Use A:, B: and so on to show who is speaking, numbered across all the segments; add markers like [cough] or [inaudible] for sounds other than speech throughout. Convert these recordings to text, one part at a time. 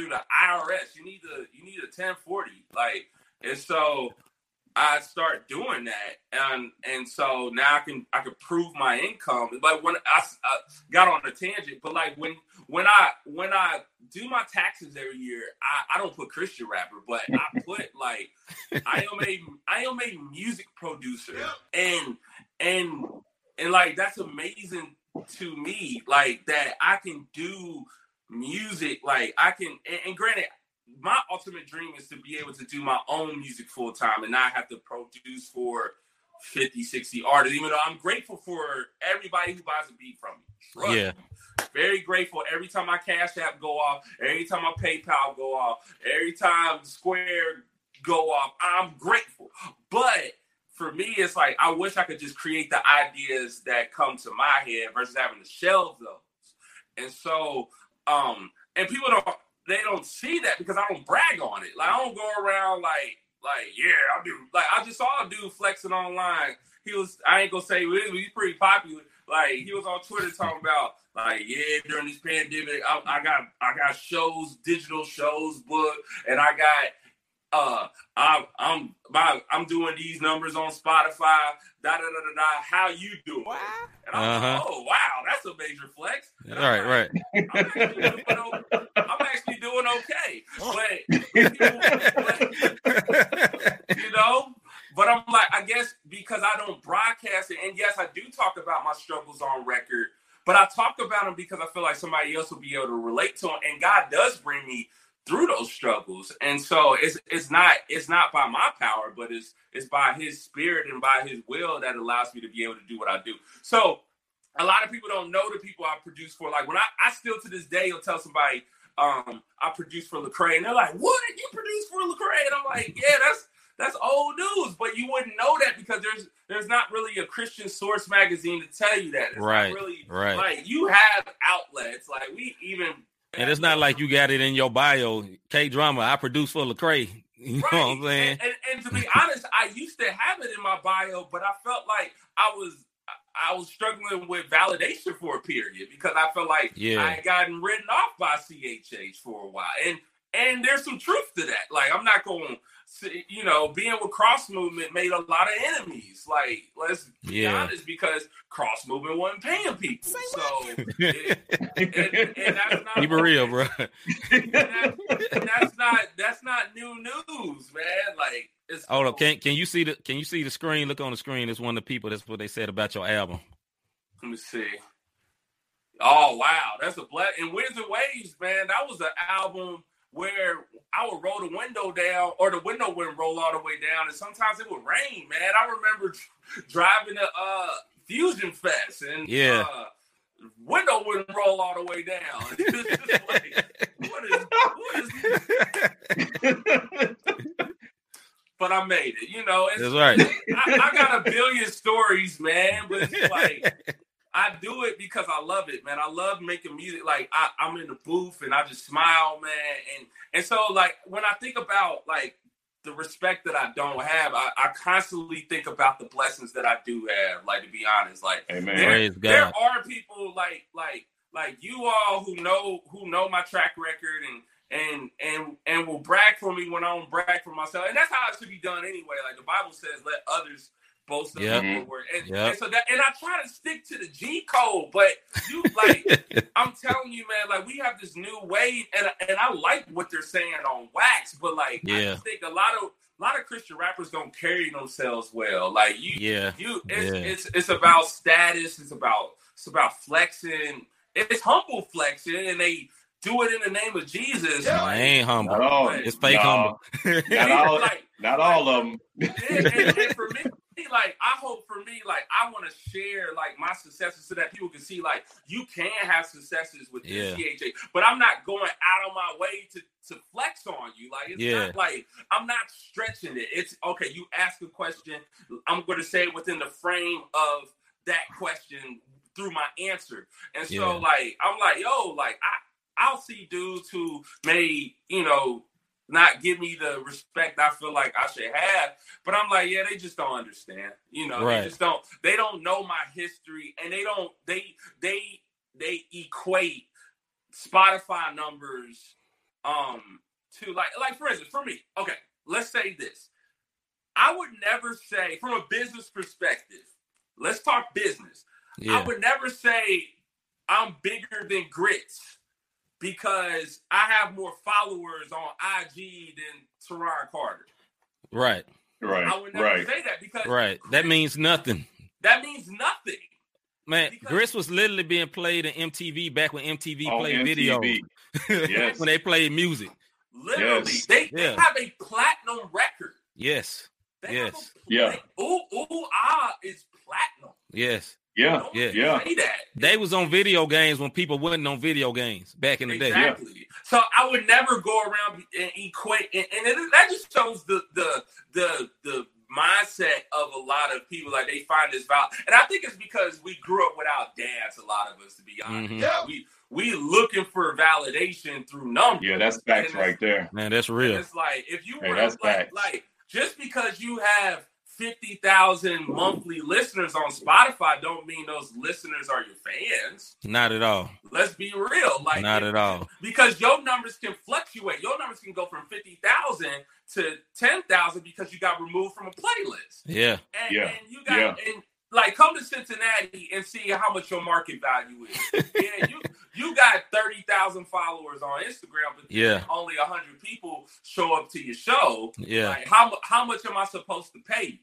A: through the IRS. You need the you need a 1040. Like, and so I start doing that, and and so now I can I can prove my income. Like when I, I uh, got on a tangent, but like when when I when I do my taxes every year, I, I don't put Christian rapper, but I [laughs] put like I am a I am a music producer, and and and like that's amazing to me, like that I can do music, like I can. And, and granted, my ultimate dream is to be able to do my own music full time and not have to produce for 50, 60 artists, even though I'm grateful for everybody who buys a beat from me. Trust
B: Yeah.
A: me. Very grateful every time my Cash App go off, every time my PayPal go off, every time Square go off. I'm grateful. But for me, it's like I wish I could just create the ideas that come to my head versus having to shelve those. And so, um, and people don't they don't see that because I don't brag on it. Like I don't go around like like yeah I do. Like I just saw a dude flexing online. He was I ain't gonna say who is, but he's pretty popular. Like he was on Twitter talking about like yeah during this pandemic I, I got I got shows digital shows booked and I got uh I, I'm my, I'm doing these numbers on Spotify da da da da da how you doing and I'm
B: Uh-huh.
A: oh wow that's a major flex And I'm
B: Right,
A: like,
B: right.
A: I'm actually doing, o- I'm actually doing okay, but you know. But I'm like, I guess because I don't broadcast it, and yes, I do talk about my struggles on record, but I talk about them because I feel like somebody else will be able to relate to them, and God does bring me through those struggles, and so it's it's not it's not by my power, but it's it's by His Spirit and by His will that allows me to be able to do what I do. So a lot of people don't know the people I produce for. Like when I, I still to this day will tell somebody um I produce for Lecrae, and they're like, "What? You produce for Lecrae?" And I'm like, "Yeah, that's that's old news." But you wouldn't know that because there's there's not really a Christian source magazine to tell you that. It's
B: Right,
A: really
B: right.
A: like you have outlets. Like we even
B: And it's not like you got it in your bio, K drama. I produce for Lecrae. [laughs] You know what I'm saying?
A: And, and, and to be [laughs] honest, I used to have it in my bio, but I felt like I was I was struggling with validation for a period because I felt like
B: Yeah.
A: I had gotten written off by CHH for a while, and and there's some truth to that. Like I'm not going, you know, being with Cross Movement made a lot of enemies. Like let's be
B: Yeah.
A: honest, because Cross Movement wasn't paying people, so it, and, and that's [laughs] not
B: Keep it real, [laughs] bro.
A: and that- and that's not that's not new news, man. Like it's
B: Hold up, can can you see the can you see the screen? Look on the screen. It's one of the people. That's what they said about your album.
A: Let me see. Oh wow, that's a black and Winds and Waves, man. That was an album where I would roll the window down, or the window wouldn't roll all the way down, and sometimes it would rain, man. I remember driving to uh, Fusion Fest, and
B: Yeah.
A: uh, window wouldn't roll all the way down. [laughs] Like, what is what is? [laughs] But I made it. You know, it's,
B: That's right.
A: I, I got a billion stories, man. But it's like [laughs] I do it because I love it, man. I love making music. Like I, I'm in the booth and I just smile, man. And and so like when I think about like the respect that I don't have, I, I constantly think about the blessings that I do have. Like to be honest, like
C: Amen.
A: there,
B: Praise
A: there are people like like like you all who know who know my track record and and and and will brag for me when I don't brag for myself. And that's how it should be done anyway. Like the Bible says, let others boast of
B: Yep.
A: your mm-hmm. word. And,
B: Yep.
A: and so that and I try to stick to the G code, but you like [laughs] I'm telling you, man, like we have this new wave, and and I like what they're saying on wax, but like I
B: Yeah.
A: just think a lot of a lot of Christian rappers don't carry themselves well. Like you,
B: Yeah.
A: you, it's
B: Yeah.
A: it's it's about status. It's about it's about flexing. It's humble flexing, and they do it in the name of Jesus.
B: No, I ain't humble.
C: Not all.
B: It's fake
C: No,
B: humble.
C: Not [laughs] all.
A: like,
C: Not all of them. [laughs]
A: and, and, and for me, like I hope for me, like I want to share like my successes so that people can see like you can have successes with
B: Yeah.
A: this CHH, but I'm not going out of my way to to flex on you. Like it's
B: Yeah.
A: not like I'm not stretching it. It's okay. You ask a question, I'm going to say it within the frame of that question through my answer. And so
B: Yeah.
A: like I'm like yo, like I I'll see dudes who may you know not give me the respect I feel like I should have. But I'm like, yeah, they just don't understand. You know,
B: Right.
A: they just don't. They don't know my history, and they don't. They they they equate Spotify numbers um to like like for instance for me okay let's say this i would never say from a business perspective let's talk business
B: Yeah.
A: i would never say i'm bigger than grits because i have more followers on ig than Teron carter
B: Right.
C: Right.
A: i would never
C: Right.
A: say that because
B: Right. That means nothing.
A: that means nothing
B: Man,
A: Because-
B: Grits was literally being played in MTV back when MTV played
C: MTV.
B: videos.
C: Yes. [laughs]
B: when they played music.
A: literally
C: Yes.
A: they, they
B: Yeah.
A: have a platinum record
B: Yes.
A: they
B: Yes.
A: have a
C: Yeah.
A: ooh ooh ah is platinum
B: Yes.
C: Yeah.
A: Don't
B: Yeah.
C: Yeah.
A: say that
B: They was on video games when people wasn't on video games back in the day.
A: Exactly. So I would never go around and equate, and, and it, that just shows the the the the mindset of a lot of people. Like they find this value, and I think it's because we grew up without dads. A lot of us, to be honest,
B: Mhm.
A: yeah, we we looking for validation through numbers.
C: Yeah, that's facts right there.
B: Man, that's
A: And
B: real.
A: It's like if you
C: Hey,
A: were
C: that's
A: like,
C: facts.
A: like just because you have fifty thousand monthly listeners on Spotify, don't mean those listeners are your fans.
B: Not at all.
A: Let's be real. Like
B: Not at all.
A: because your numbers can fluctuate. Your numbers can go from fifty thousand to ten thousand because you got removed from a playlist.
B: Yeah.
A: And,
C: Yeah.
A: and you got
C: Yeah.
A: and like come to Cincinnati and see how much your market value is. [laughs] yeah, you you got thirty thousand followers on Instagram, but
B: Yeah.
A: only hundred people show up to your show.
B: Yeah.
A: Like how how much am I supposed to pay you?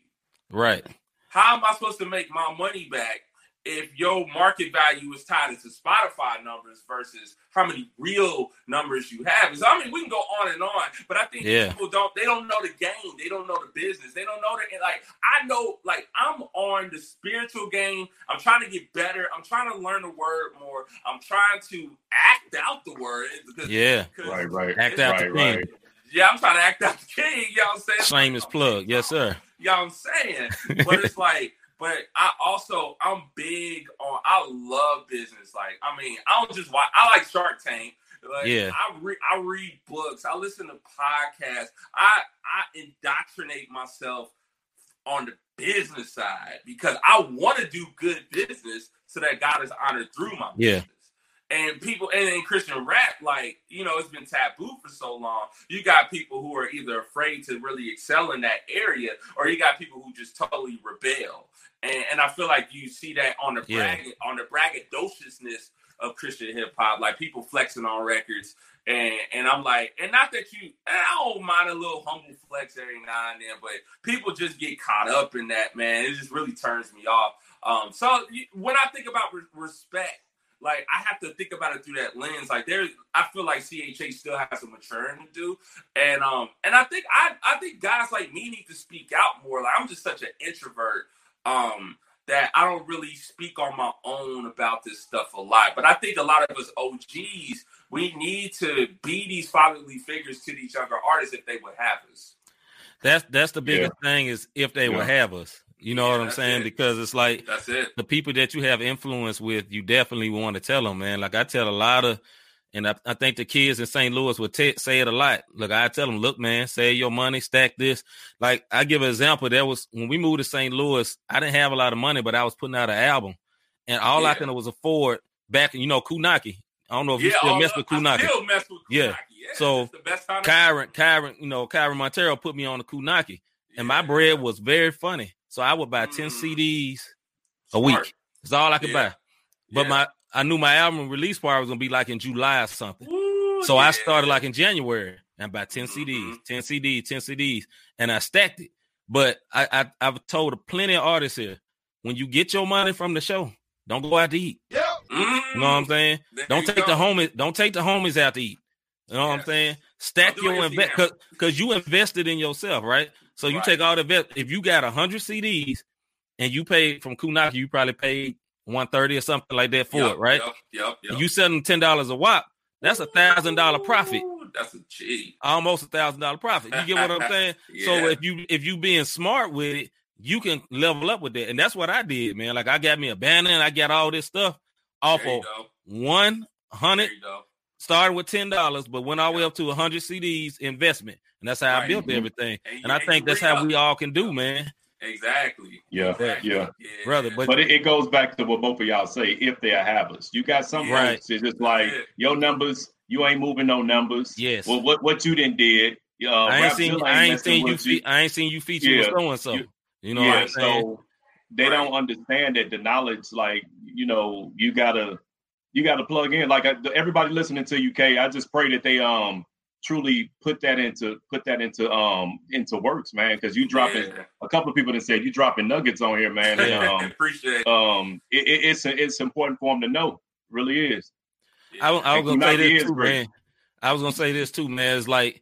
B: Right.
A: How am I supposed to make my money back if your market value is tied into Spotify numbers versus how many real numbers you have? So, I mean, we can go on and on, but I think
B: Yeah.
A: people don't. They don't know the game. They don't know the business. They don't know the like. I know, like I'm on the spiritual game. I'm trying to get better. I'm trying to learn the word more. I'm trying to act out the word. because-
B: Yeah.
A: because-
C: Right, right.
B: Act out the
C: right,
B: king.
C: right.
A: Yeah, I'm trying to act out the king. You know what I'm saying?
B: Shameless plug. Yes, sir.
A: You know what I'm saying? [laughs] But it's like, but I also I'm big on I love business. Like, I mean, I don't just watch I like Shark Tank. Like,
B: Yeah.
A: I read I read books, I listen to podcasts, I I indoctrinate myself on the business side because I want to do good business so that God is honored through my
B: Yeah.
A: And people and in Christian rap, like, you know, it's been taboo for so long. You got people who are either afraid to really excel in that area, or you got people who just totally rebel. And, and I feel like you see that on the
B: Yeah.
A: brag, on the braggadociousness of Christian hip hop, like people flexing on records. And and I'm like, and not that you, I don't mind a little humble flex every now and then, but people just get caught up in that, man. It just really turns me off. Um, so when I think about re- respect, like I have to think about it through that lens. Like there's, I feel like CHH still has some maturing to do, and um, and I think I, I think guys like me need to speak out more. Like I'm just such an introvert, um, that I don't really speak on my own about this stuff a lot. But I think a lot of us OGs, we need to be these fatherly figures to these younger artists if they would have us.
B: That's that's the biggest thing is if they will
C: Yeah.
B: have us. You know
A: Yeah,
B: what I'm saying?
A: it.
B: Because it's like
A: That's it.
B: the people that you have influence with, you definitely want to tell them, man. Like I tell a lot of, and I, I think the kids in St. Louis would t- say it a lot. Look, I tell them, look, man, save your money, stack this. Like I give an example. That was when we moved to St. Louis, I didn't have a lot of money, but I was putting out an album, and all I
A: Yeah.
B: could was afford back, you know, Kunaki. I don't know if you still mess with
A: I
B: Kunaki.
A: still mess with Kunaki.
B: Yeah. So,
A: best time.
B: Kyron, Kyron, you know, Kyron Montero put me on the Kunaki, and my
A: Yeah.
B: bread was very funny. So I would buy 10
A: Mm.
B: CDs a
A: Smart.
B: week. That's all I could
A: Yeah.
B: buy. But
A: Yeah.
B: my I knew my album release party was gonna be like in July or something.
A: Ooh,
B: So I started like in January and bought 10
A: Mhm.
B: CDs, 10 CDs, 10 CDs, and I stacked it. But I, I I've told plenty of artists here, when you get your money from the show, don't go out to eat.
A: Mm.
B: You know what I'm saying?
A: There
B: Don't take the homies, don't take the homies out to eat. You know what I'm saying? Stack your invest because you invested in yourself, right? So you
A: Right.
B: take all the vet. If you got hundred CDs and you paid from Kunaki, you probably paid one thirty or something like that for
A: Yep,
B: it, right?
A: Yep, yep, yep.
B: You sell them ten dollars a wop. That's a thousand dollar profit,
A: That's a G.
B: almost a thousand dollar profit. You get what I'm saying? [laughs] So if you if you being smart with it, you can level up with that, and that's what I did, man. Like I got me a banner, and I got all this stuff off of
A: go.
B: one hundred
A: There you go.
B: Started with ten dollars, but went all the way up to hundred CDs investment, and that's how I built everything.
A: And,
B: And I think that's
A: re-up.
B: how we all can do, man.
A: Exactly.
C: Yeah,
A: Exactly.
C: yeah.
B: brother. But,
C: But it, it goes back to what both of y'all say. If they're habits, you got some
B: Right.
C: folks. It's just like
A: Yeah.
C: your numbers. You ain't moving no numbers.
B: Yes.
C: Well, what what you didn't did. Uh,
B: I ain't seen
C: Zilla
B: I ain't seen you
C: with
B: fe- I ain't seen you feature
C: Yeah.
B: with so and so.
C: You-
B: You know what
C: yeah,
B: I'm saying?
C: so they don't understand that the knowledge, like you know, you gotta you gotta plug in. Like I, everybody listening to UK, I just pray that they um truly put that into put that into um into works, man. Because you dropping
A: Yeah.
C: a couple of people that said you dropping nuggets on here, man. And, um, [laughs]
A: Appreciate it.
C: um, it, it, it's it's important for them to know. Really is.
B: I, was- I was
C: And
B: gonna say this
C: is
B: too,
C: great.
B: man. I was gonna say this too, man. It's like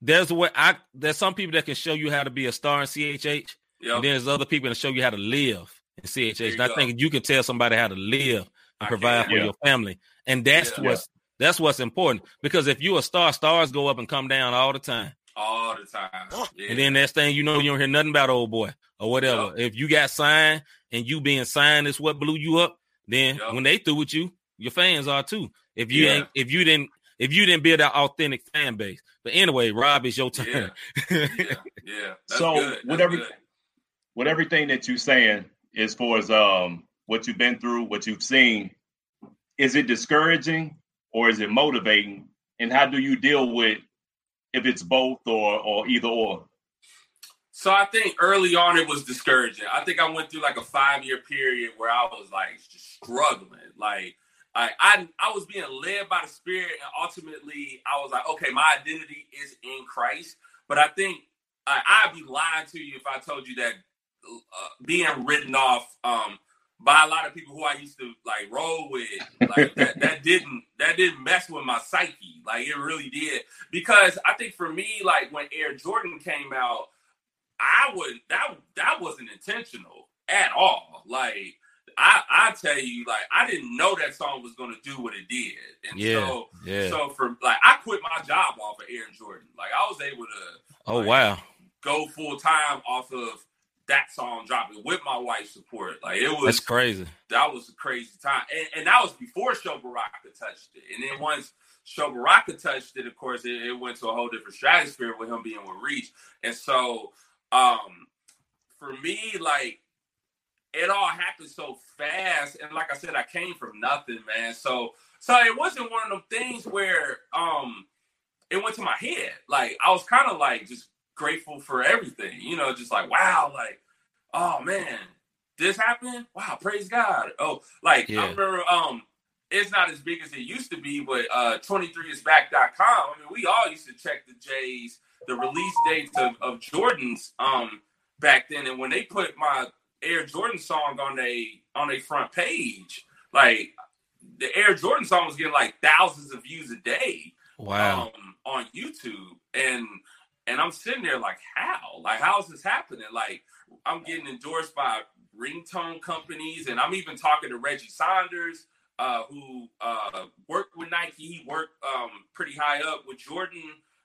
B: there's a way I there's some people that can show you how to be a star in CHH,
A: Yep.
B: and there's other people that show you how to live in CHH. And I
A: go.
B: think you can tell somebody how to live and provide for
C: Yeah.
B: your family, and that's
A: Yeah.
B: what's that's what's important. Because if you're a star, stars go up and come down all the time.
A: all the time. Yeah.
B: And then next thing you know, you don't hear nothing about old boy or whatever. If you got signed and you being signed is what blew you up, then
A: Yup.
B: when they through with you, your fans are too. If you
C: Yeah.
B: ain't, if you didn't, if you didn't build that authentic fan base. But anyway, Rob, it's your turn.
A: yeah, [laughs] yeah. That's
C: So,
A: good. That's
C: whatever-
A: good.
C: With everything that you're saying, as far as um what you've been through, what you've seen, is it discouraging or is it motivating? And how do you deal with if it's both or or either or?
A: So I think early on it was discouraging. I think I went through like a five year period where I was like just struggling. Like I, I I was being led by the spirit and ultimately I was like, okay, my identity is in Christ. But I think I, I'd be lying to you if I told you that uh, being written off um, by a lot of people who I used to like roll with, like that, [laughs] that didn't that didn't mess with my psyche. Like it really did. Because I think for me, like when Air Jordan came out, I would that that wasn't intentional at all. Like I I tell you, like I didn't know that song was gonna do what it did. And
B: Yeah,
A: so
B: yeah.
A: so for like I quit my job off of Air Jordan. Like I was able to
B: oh
A: like,
B: wow.
A: go full time off of that song dropping with my wife's support. Like it was
B: That's crazy.
A: that was a crazy time. And, and that was before Sho Baraka touched it. And then once Sho Baraka touched it, of course, it, it went to a whole different stratosphere with him being with Reach. And so um for me, like it all happened so fast. And like I said, I came from nothing, man. So so it wasn't one of them things where um it went to my head. Like I was kind of like just grateful for everything, you know, just like wow, like, oh man, this happened. Wow, praise God. Oh, like
B: Yeah.
A: I remember um it's not as big as it used to be, but uh 23isback.com. I mean, we all used to check the J's, the release dates of, of Jordan's um back then. And when they put my Air Jordan song on a on a front page, like the Air Jordan song was getting like thousands of views a day
B: Wow.
A: um, on YouTube, and and I'm sitting there like, how? Like, how is this happening? Like, I'm getting endorsed by ringtone companies, and I'm even talking to Reggie Saunders, uh, who uh, worked with Nike. He worked um, pretty high up with Jordan,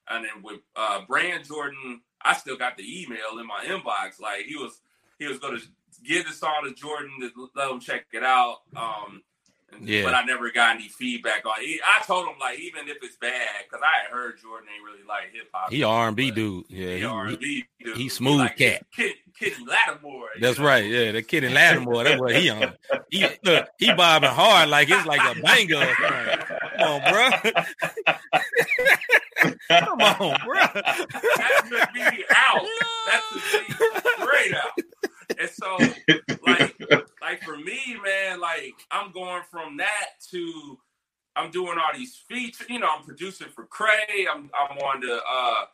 A: and then with uh, Brand Jordan. I still got the email in my inbox. Like, he was he was going to give the song to Jordan to let him check it out. Um,
B: Yeah.
A: But I never got any feedback on it. I told him like even if it's bad, because I had heard Jordan ain't really like hip hop.
B: He R and B dude. Yeah,
A: He
B: he-
A: R and B. dude.
B: he smooth
A: like,
B: cat.
A: Kid, Kenny Lattimore.
B: That's
A: know?
B: right. Yeah, the kid in Lattimore. That's what he on. He look, he bobbing hard like it's like a banger. Come on, bro. [laughs] Come on, bro.
A: That took me out. That took me straight out. And so, like, [laughs] like for me, man, like I'm going from that to I'm doing all these features. You know, I'm producing for Crae. I'm I'm on the uh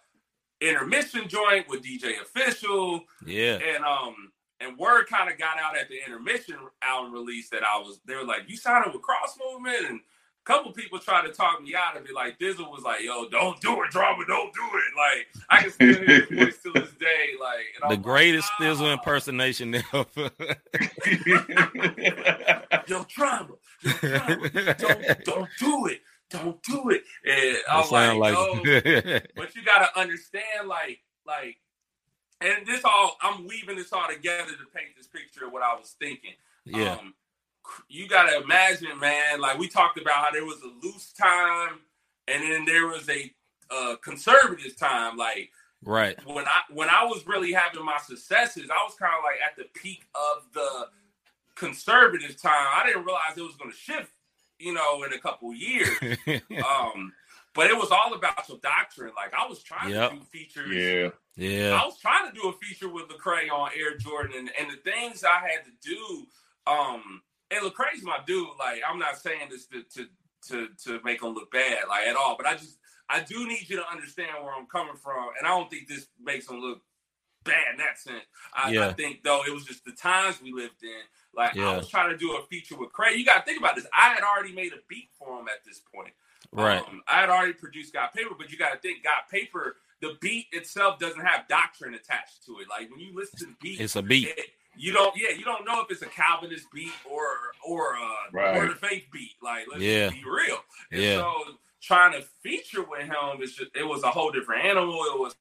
A: intermission joint with DJ Official.
B: Yeah.
A: And um and word kind of got out at the intermission album release that I was they were like, You signed up with Cross Movement? And a couple people tried to talk me out of it. Like Dizzle was like, Yo, don't do it, drama, don't do it. Like I can still hear his voice to this day. Like
B: The greatest
A: like,
B: Thizzle
A: "Ah."
B: impersonation ever. [laughs]
A: Yo, drama, yo, drama. Don't don't do it. Don't do it. And I was like,
B: sound
A: Yo,
B: like [laughs]
A: but you gotta understand, like, like, and this all I'm weaving this all together to paint this picture of what I was thinking.
B: yeah.
A: Um, you gotta imagine, man. Like we talked about how there was a loose time, and then there was a uh, conservative time. Like
B: Right.
A: When I when I was really having my successes, I was kind of like at the peak of the conservative time. I didn't realize it was going to shift, you know, in a couple years. [laughs] um, but it was all about your doctrine. Like I was trying yep. to do features.
C: Yeah.
B: Yeah.
A: I was trying to do a feature with Lecrae on Air Jordan and, and the things I had to do. Um, and Lecrae's my dude. Like I'm not saying this to, to to to make him look bad, like at all. But I just I do need you to understand where I'm coming from, and I don't think this makes him look bad in that sense. I, yeah. I think though it was just the times we lived in. Like yeah. I was trying to do a feature with Craig. You got to think about this. I had already made a beat for him at this point.
B: Right. Um,
A: I had already produced Got Paper, but you got to think Got Paper. The beat itself doesn't have doctrine attached to it. Like when you listen to the beat,
B: it's a beat.
A: It, you don't, yeah, you don't know if it's a Calvinist beat or or a right. or the faith beat. Like let's yeah. be real. And yeah. so trying to feature with him, it's just it was a whole different animal. It was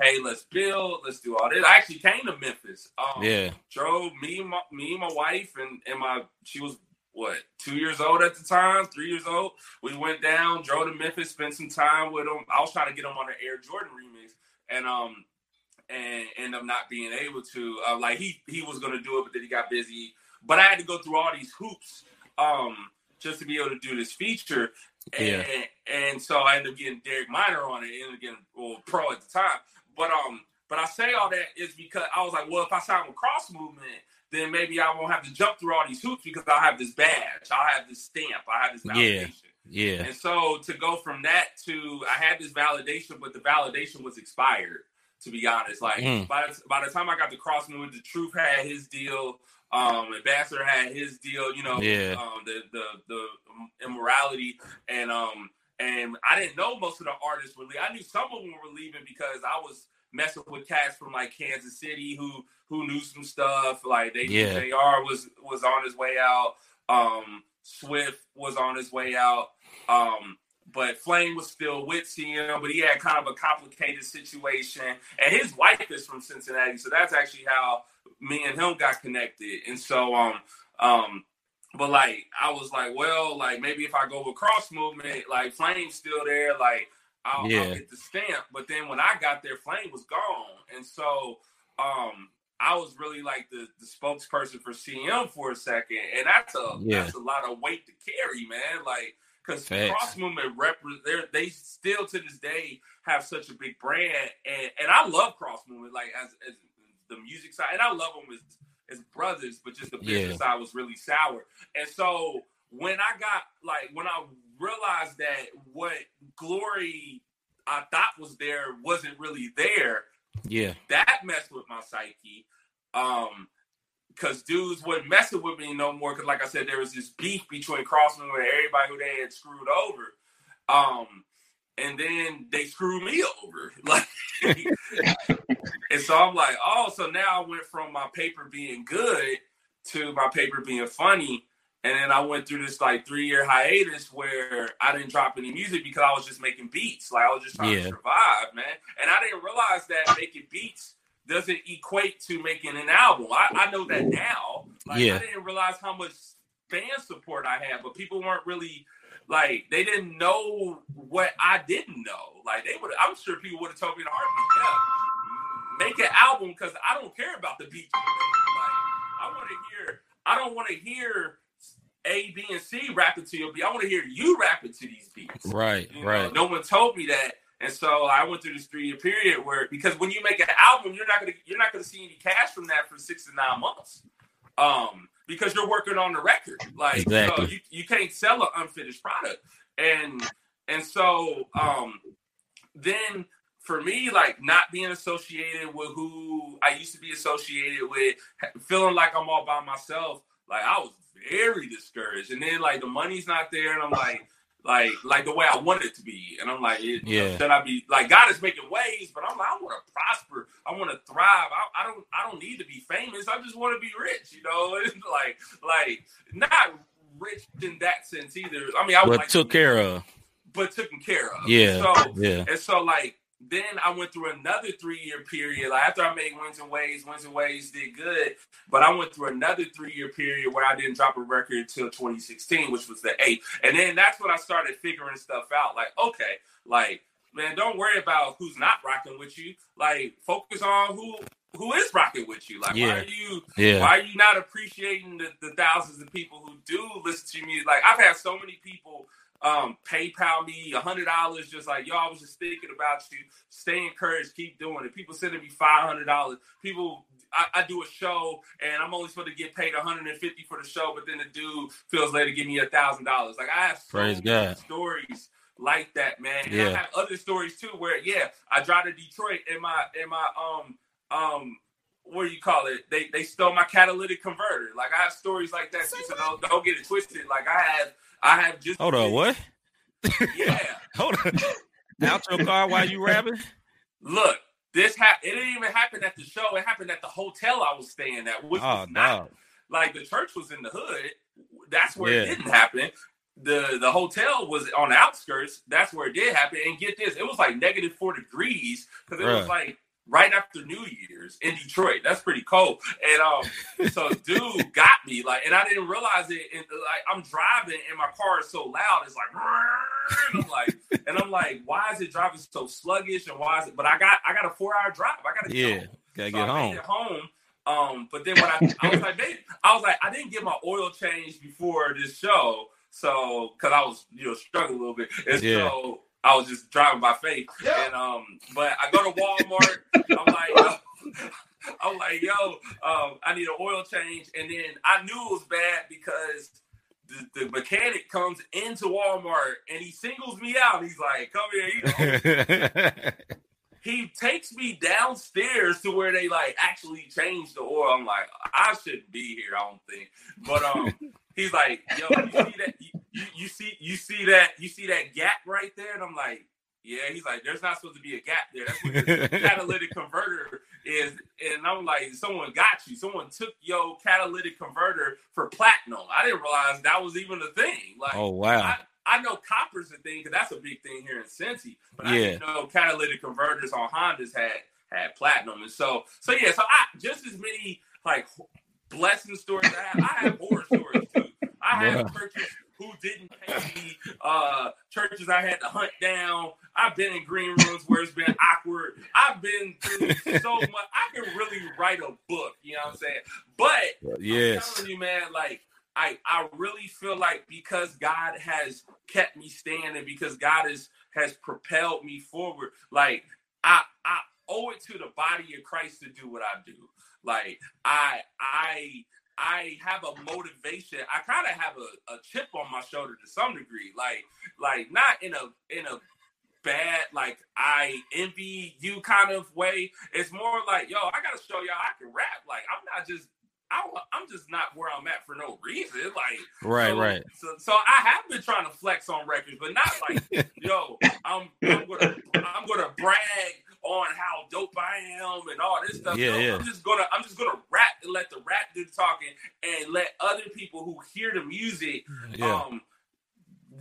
A: hey, let's build, let's do all this. I actually came to Memphis.
B: Um, yeah,
A: drove me, my, me, my wife, and and my she was what two years old at the time, three years old. We went down, drove to Memphis, spent some time with him. I was trying to get him on the Air Jordan remix, and um, and end up not being able to. Uh, like he he was gonna do it, but then he got busy. But I had to go through all these hoops um just to be able to do this feature. Yeah. And, and so I ended up getting Derek Minor on it, ended up getting well, pro at the time. But um, but I say all that is because I was like, well, if I sign with Cross Movement, then maybe I won't have to jump through all these hoops because I'll have this badge, I'll have this stamp, I have this validation.
B: Yeah. yeah.
A: And so to go from that to I had this validation, but the validation was expired. To be honest, like mm. by the, by the time I got to Cross Movement, the Truth had his deal. Um, Ambassador had his deal. You know,
B: yeah.
A: um, the the the immorality and um and I didn't know most of the artists were leaving. I knew some of them were leaving because I was messing with cats from like Kansas City who who knew some stuff. Like they yeah. JR was was on his way out. Um Swift was on his way out. Um but Flame was still with CM, but he had kind of a complicated situation. And his wife is from Cincinnati, so that's actually how me and him got connected. And so um um but like I was like, well, like maybe if I go with cross movement, like Flame's still there, like I'll, yeah. I'll, get the stamp. But then when I got there, Flame was gone, and so um I was really like the, the spokesperson for CM for a second, and that's a yeah. that's a lot of weight to carry, man. Like because cross movement represent they still to this day have such a big brand, and and I love cross movement like as as the music side, and I love them as as brothers, but just the business yeah. side was really sour. And so when I got like when I realized that what glory I thought was there wasn't really there,
B: yeah,
A: that messed with my psyche. Um, because dudes wasn't messing with me no more. Because like I said, there was this beef between Crossman and everybody who they had screwed over. Um, and then they screwed me over. [laughs] Like, and so I'm like, oh, so now I went from my paper being good to my paper being funny. And then I went through this like three year hiatus where I didn't drop any music because I was just making beats. Like I was just trying yeah. to survive, man. And I didn't realize that making beats doesn't equate to making an album. I, I know that now. Like yeah. I didn't realize how much fan support I had, but people weren't really like they didn't know what I didn't know. Like they would, I'm sure people would have told me in a heartbeat, yeah, make an album because I don't care about the beat. Like I want to hear. I don't want to hear A, B, and C rapping to your beat. I want to hear you rapping to these beats.
B: Right, you right.
A: Know? No one told me that. And so I went through this three year period where because when you make an album, you're not gonna you're not gonna see any cash from that for six to nine months. Um, because you're working on the record. Like exactly. so you, you can't sell an unfinished product. And and so um then for me, like not being associated with who I used to be associated with, feeling like I'm all by myself, like I was very discouraged. And then like the money's not there, and I'm like, like like the way I want it to be. And I'm like, it, yeah. should I be like God is making ways, but I'm like, I want to prosper. I want to thrive. I, I, don't I don't need to be famous. I just want to be rich, you know? [laughs] It's like like not rich in that sense either. I mean I was
B: like, took care of.
A: But taken care of.
B: Yeah.
A: So
B: yeah.
A: and so like then I went through another three year period. Like after I made Wins and Ways, Wins and Ways did good, but I went through another three year period where I didn't drop a record until 2016, which was the eighth. And then that's when I started figuring stuff out. Like, okay, like man, don't worry about who's not rocking with you. Like, focus on who who is rocking with you. Like,
B: Yeah.
A: why are you
B: Yeah.
A: why are you not appreciating the, the thousands of people who do listen to music? Like, I've had so many people um PayPal me a hundred dollars, just like y'all was just thinking about you. Stay encouraged, keep doing it. People sending me five hundred dollars. People I, I do a show and I'm only supposed to get paid 150 for the show, but then the dude feels later give me a thousand dollars. Like I have so
B: Praise
A: many
B: God.
A: stories like that, man. And
B: Yeah.
A: I have other stories too where yeah, I drive to Detroit in my in my um um what do you call it? They they stole my catalytic converter. Like I have stories like that too, so don't, don't get it twisted. Like I have I have just
B: Hold on, what? [laughs]
A: Yeah. [laughs]
B: Hold on. Out your car while you rapping?
A: Look, this ha- it didn't even happen at the show. It happened at the hotel I was staying at, which
B: Oh
A: was not
B: no.
A: like the church was in the hood. That's where
B: Yeah.
A: it didn't happen. The the hotel was on the outskirts. That's where it did happen. And get this, it was like negative four degrees because it was like right after New Year's in Detroit. That's pretty cold. And um, so [laughs] dude got me like, and I didn't realize it. And like I'm driving, and my car is so loud. It's like, [laughs] and I'm like, and I'm like, why is it driving so sluggish? And why is it? But I got I got a four hour drive. I got to
B: Yeah. Gotta
A: so
B: get
A: I
B: home.
A: home. Um, but then when I, I was like, babe, I was like, I didn't get my oil change before this show, so because I was, you know, struggling a little bit, and
B: Yeah.
A: so I was just driving by faith. And um, but I go to Walmart. I'm like, yo, [laughs] I'm like, yo, um, I need an oil change, and then I knew it was bad because. The, the mechanic comes into Walmart and he singles me out. He's like, "Come here, you know, [laughs] he takes me downstairs to where they like actually change the oil. I'm like, I shouldn't be here. I don't think. But um, [laughs] he's like, yo, you see that? You, you, you see you see that you see that gap right there? And I'm like, yeah. He's like, there's not supposed to be a gap there. That's what the [laughs] catalytic converter is. And I'm like, someone got you. Someone took your catalytic converter for platinum. I didn't realize that was even a thing. Like,
B: oh wow.
A: I, I know copper's a thing because that's a big thing here in Cincy, but I didn't know catalytic converters on Hondas had had platinum, and so so yeah. So I just as many like blessing stories I have. I have horror stories too. I have
B: Yeah.
A: churches who didn't pay me, uh, churches I had to hunt down. I've been in green rooms where it's been awkward. I've been through so [laughs] much. I can really write a book. You know what I'm saying? But I'm telling you, man, like I I really feel like because God has kept me standing, because God has has propelled me forward, like I I owe it to the body of Christ to do what I do. Like I I I have a motivation. I kind of have a, a chip on my shoulder to some degree. Like like not in a in a bad like I envy you kind of way. It's more like, yo, I gotta show y'all I can rap. Like I'm not just I, I'm just not where I'm at for no reason. Like
B: Right,
A: so,
B: right.
A: So, so I have been trying to flex on records, but not like, [laughs] yo, I'm I'm gonna I'm gonna brag on how dope I am and all this stuff.
B: Yeah,
A: No,
B: yeah.
A: I'm just gonna I'm just gonna rap and let the rap do the talking and let other people who hear the music
B: Yeah.
A: um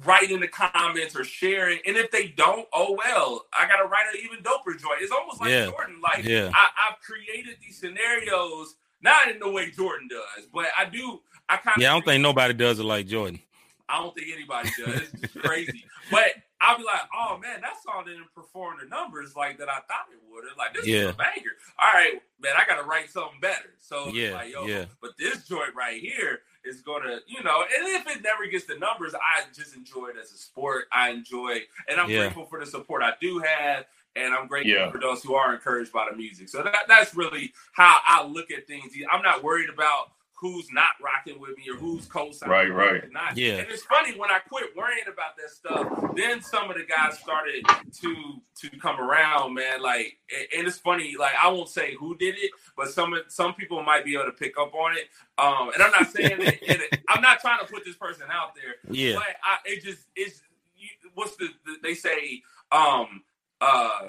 A: write in the comments or share it. And if they don't, oh well, I gotta write an even doper joint. It's almost like
B: Yeah.
A: Jordan. Like
B: Yeah.
A: I, I've created these scenarios, not in the way Jordan does, but I do I kind of
B: Yeah, I don't think nobody does it like Jordan.
A: I don't think anybody does. It's crazy. But I'll be like, oh man, that song didn't perform the numbers like that I thought it would. It's like this is
B: Yeah.
A: a banger. All right, man, I gotta write something better. So
B: Yeah,
A: like, yo,
B: yeah.
A: but this joint right here is gonna, you know, and if it never gets the numbers, I just enjoy it as a sport. I enjoy and I'm
B: Yeah.
A: grateful for the support I do have. And I'm grateful
C: Yeah.
A: for those who are encouraged by the music. So that, that's really how I look at things. I'm not worried about who's not rocking with me or who's co-signing.
C: Right,
A: or
C: right.
A: Not.
B: Yeah.
A: And it's funny when I quit worrying about that stuff, then some of the guys started to to come around, man. Like, and- and it's funny. Like, I won't say who did it, but some of- some people might be able to pick up on it. Um, and I'm not saying that. it, I'm not trying to put this person out there.
B: Yeah.
A: But I, it just it's you, what's the, the they say um uh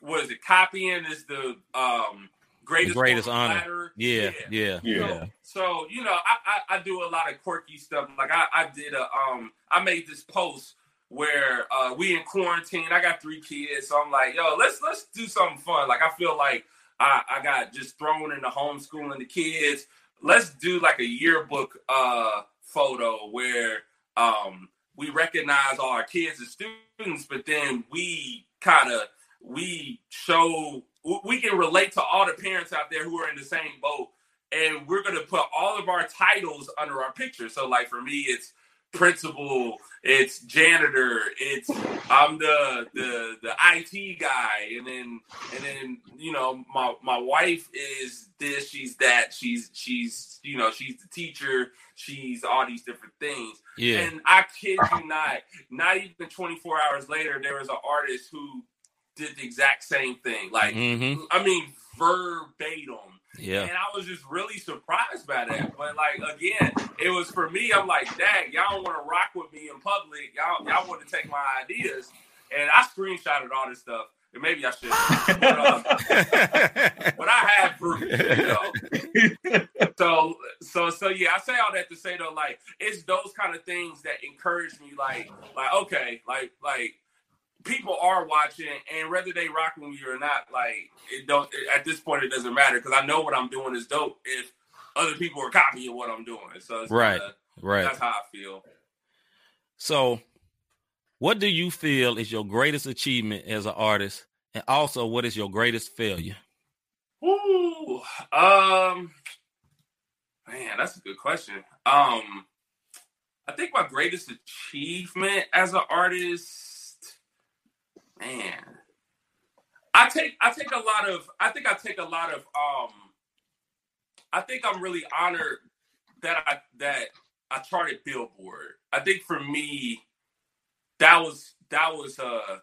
A: what is it copying is the um greatest
B: greatest
A: form of
B: honor.
A: flattery.
B: Yeah, yeah,
C: Yeah.
A: So, so you know, I, I I do a lot of quirky stuff. Like I I did a um I made this post where uh we in quarantine. I got three kids, so I'm like, yo, let's let's do something fun. Like I feel like I I got just thrown into homeschooling the kids. Let's do like a yearbook uh photo where um we recognize all our kids as students, but then we kind of we show we can relate to all the parents out there who are in the same boat and we're going to put all of our titles under our picture so like for me it's principal it's janitor it's i'm the the the it guy and then and then you know my my wife is this she's that she's she's you know she's the teacher she's all these different things
B: Yeah.
A: and i kid you not not even 24 hours later there was an artist who did the exact same thing like
B: hmm
A: i mean verbatim
B: Yeah.
A: and I was just really surprised by that. But like again, it was for me. I'm like, dang, y'all don't want to rock with me in public. Y'all y'all want to take my ideas, and I screenshotted all this stuff. And maybe I should, but, uh, [laughs] but I have proof. You know? so so so yeah, I say all that to say though, like it's those kind of things that encourage me. Like like okay, like like people are watching, and whether they rock with me or not, like it don't at this point it doesn't matter because I know what I'm doing is dope. If other people are copying what I'm doing, so it's
B: Right.
A: kinda-
B: right.
A: that's how I feel.
B: So, what do you feel is your greatest achievement as an artist, and also what is your greatest failure?
A: Ooh, um, man, that's a good question. Um, I think my greatest achievement as an artist, man, I take I take a lot of I think I take a lot of um, I think I'm really honored that I that I charted Billboard. I think for me, that was that was uh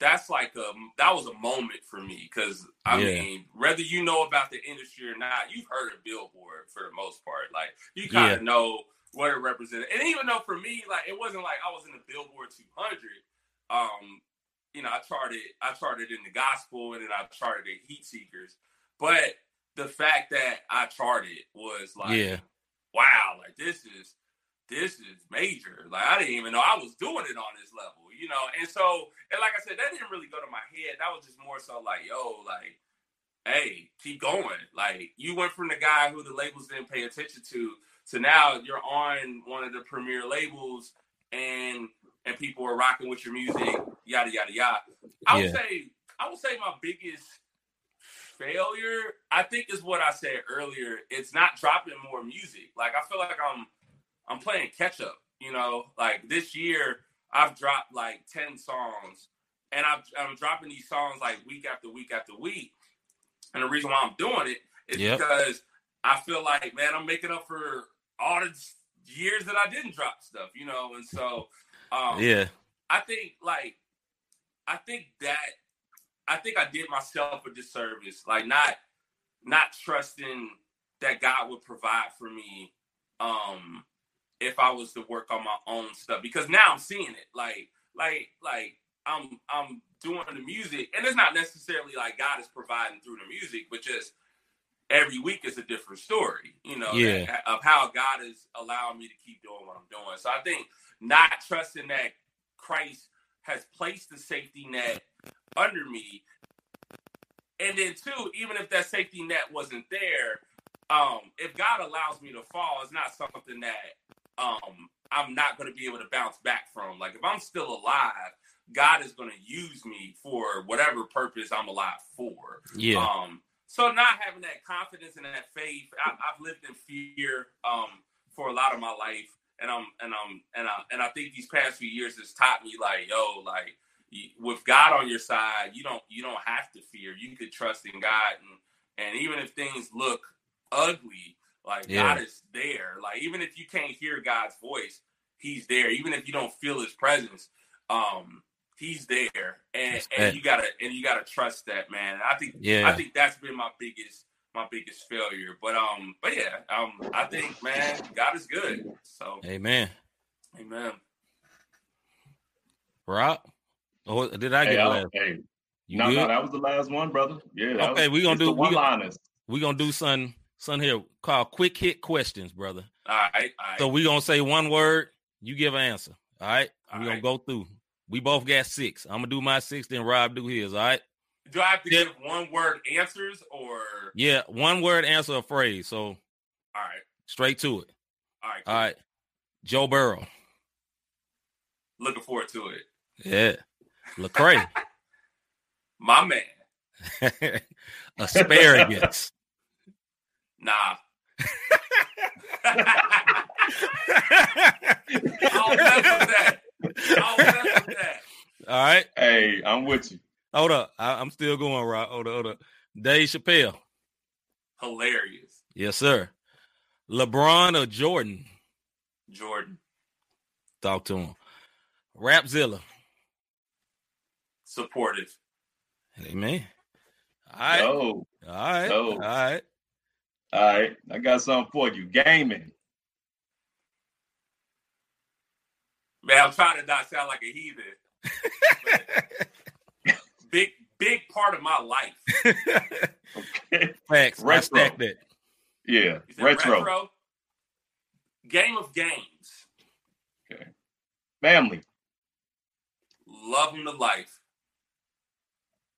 A: that's like a that was a moment for me because I
B: Yeah.
A: mean, whether you know about the industry or not, you've heard of Billboard for the most part. Like you kind of
B: Yeah.
A: know what it represented, and even though for me, like it wasn't like I was in the Billboard 200. Um, you know, I charted I charted in the gospel, and then I charted in Heat Seekers. But the fact that I charted was like,
B: yeah.
A: wow, like this is this is major. Like I didn't even know I was doing it on this level, you know. And so, and like I said, that didn't really go to my head. That was just more so like, yo, like, hey, keep going. Like you went from the guy who the labels didn't pay attention to to now you're on one of the premier labels and and people are rocking with your music, yada yada yada. I would say I would say my biggest failure, I think is what I said earlier. It's not dropping more music. Like I feel like I'm I'm playing catch up. You know, like this year I've dropped like ten songs, and I'm I'm dropping these songs like week after week after week. And the reason why I'm doing it is
B: Yep.
A: because I feel like man, I'm making up for all the years that I didn't drop stuff. You know, and so um,
B: Yeah.
A: I think like I think that I think I did myself a disservice, like not not trusting that God would provide for me um if I was to work on my own stuff because now I'm seeing it like like like I'm I'm doing the music and it's not necessarily like God is providing through the music but just every week is a different story you know
B: Yeah.
A: that- of how God is allowing me to keep doing what I'm doing so I think not trusting that Christ has placed the safety net under me. And then two, even if that safety net wasn't there, um, if God allows me to fall, it's not something that um I'm not gonna be able to bounce back from. Like if I'm still alive, God is gonna use me for whatever purpose I'm alive for.
B: Yeah.
A: Um, so not having that confidence and that faith, I, I've lived in fear um, for a lot of my life, and I'm and I'm and I and I think these past few years has taught me like, yo, like with God on your side, you don't you don't have to fear. You could trust in God, and and even if things look ugly, like
B: Yeah.
A: God is there. Like even if you can't hear God's voice, He's there. Even if you don't feel His presence, um, He's there, and and you gotta and you gotta trust that man. I think
B: Yeah.
A: I think that's been my biggest my biggest failure. But um, but yeah, um, I think man, God is good. So
B: Amen.
A: amen.
B: Rob? Oh, did I get
C: I-
B: last?
C: hey,
B: You
C: no,
B: good?
C: no, that was the last one, brother. Yeah.
B: Okay,
C: was-
B: we gonna
C: it's the
B: do- we
C: one
B: gonna-
C: liners.
B: we gonna do something, something here called quick hit questions, brother.
A: All right, all right.
B: So we're gonna say one word, you give an answer. All right.
A: All
B: we gonna go through. We both got six. I'm gonna do my six, then Rob do his. All right.
A: Do I have to
B: Yeah.
A: give one word answers or
B: Yeah, one word answer a phrase. So
A: all right,
B: straight to it.
A: all right,
B: All right. Joe Burrow.
A: Looking forward to it.
B: Yeah. Lecrae. [laughs]
A: My man. [laughs]
B: Asparagus. [laughs]
A: Nah. I'll mess with that. [laughs] I'll mess with that.
B: All right.
C: Hey, I'm with you.
B: Hold up. I, am still going, Rob. Hold up, hold up. Dave Chappelle.
A: Hilarious.
B: Yes, sir. LeBron or Jordan?
A: Jordan.
B: Talk to him. Rapzilla.
A: Supportive.
B: Amen. All right.
C: Oh,
B: All right.
C: No.
B: All right.
C: all right. I got something for you. Gaming.
A: Man, I'm trying to not sound like a heathen. [laughs] big, big part of my life.
C: Okay.
B: Facts. I
C: Retro.
B: stacked that.
C: Yeah.
A: You said
C: Retro.
A: Game of games. Okay.
C: Family.
A: Love him to life.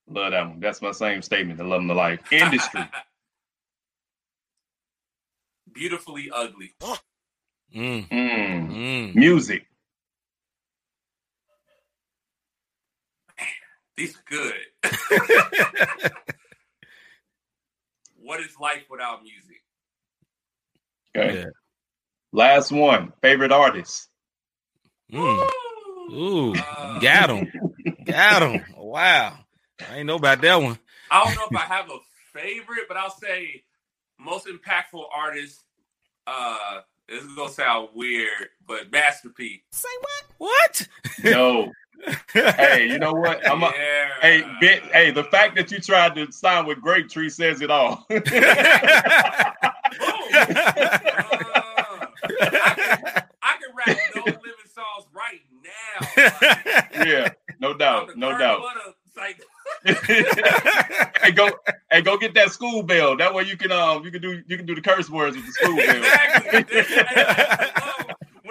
C: Love that one. That's my same statement. I love them to life. [laughs] Industry.
A: Beautifully ugly.
B: Mm,
C: Mm.
B: mm.
C: Music.
A: These are good. [laughs] what is life without music?
C: Okay.
B: Yeah.
C: Last one. Favorite artist.
B: Mm. Ooh,
A: Uh,
B: got him. [laughs] Got him. Wow. I ain't know about that one.
A: I don't know if I have a favorite, but I'll say most impactful artist. Uh, this is gonna sound weird, but Master P.
B: Say what? What?
C: No. Hey, you know what? [laughs] I'm a,
A: yeah.
C: hey, Ben, hey, the fact that you tried to sign with Grapetree says it all. [laughs] [laughs]
A: Uh, I can rap no living songs right now. Like,
C: yeah, no doubt, no doubt.
A: Butter, like,
C: hey, go, hey, go get that school bell. That way you can, um, you can do, you can do the curse words with the school bell.
A: exactly.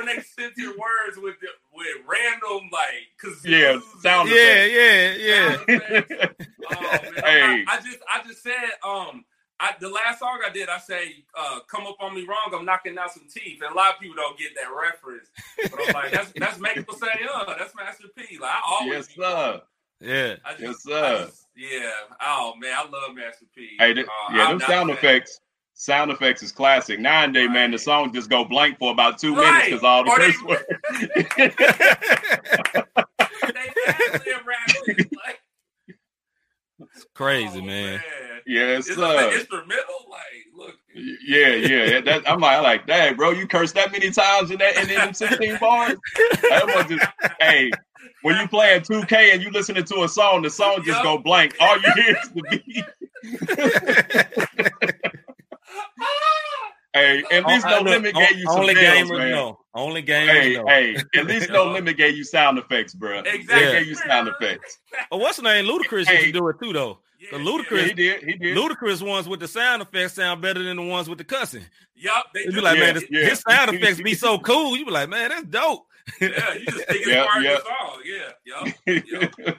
A: I love when they censor words with the, with random like kazoos
C: Yeah, sound
A: and-
B: yeah, yeah, yeah. [laughs]
A: Oh, man, I'm
C: Hey.
A: I just I just said um I the last song I did I say uh come up on me wrong I'm knocking out some teeth and a lot of people don't get that reference but I'm like that's that's making say uh that's Master P like I always
C: yes,
A: be-
C: sir.
B: Yeah.
A: I just,
C: Yes,
A: I just- yeah oh man I love Master P
C: Hey, th-
A: Uh,
C: yeah,
A: I'm
C: them sound
A: a fan.
C: effects. Sound effects is classic. Nine Nowadays, man, the song just go blank for about two
A: Right.
C: minutes because all the
A: Or they-
C: curse words. [laughs]
A: they actually a rapper
B: Crazy,
A: oh,
B: man.
C: yes,
A: It's
C: sir.
A: like instrumental like look
C: Yeah, yeah. That, I'm like, like, dang, bro, you cursed that many times in that in them 16 bars. That was just, hey, when you playing 2K and you listening to a song, the song just
A: Yup.
C: go blank. All you hear is the beat. [laughs] Hey, at oh, least
B: Oh,
C: No Limit gave you some
B: only
C: bells,
B: gamers
C: man.
B: know. Only gamers
C: Hey,
B: know.
C: hey, at least No [laughs] Limit gave you sound effects, bro.
A: Exactly.
C: They gave you sound effects.
B: Oh, what's the name? Ludacris
C: Hey.
B: used to do it too, though.
A: Yeah,
B: The
C: Yeah,
B: Ludacris,
C: he did. He did.
B: Ludacris ones with the sound effects sound better than the ones with the cussing.
A: Yup, they
B: You
A: do.
B: be like,
C: Yeah,
B: man, this,
C: yeah.
B: his sound [laughs] effects be so cool. You be like, man, that's dope.
A: yeah, you just [laughs] think it's
C: Yep,
A: part
C: yep.
A: of the song. Yeah, yup, yup,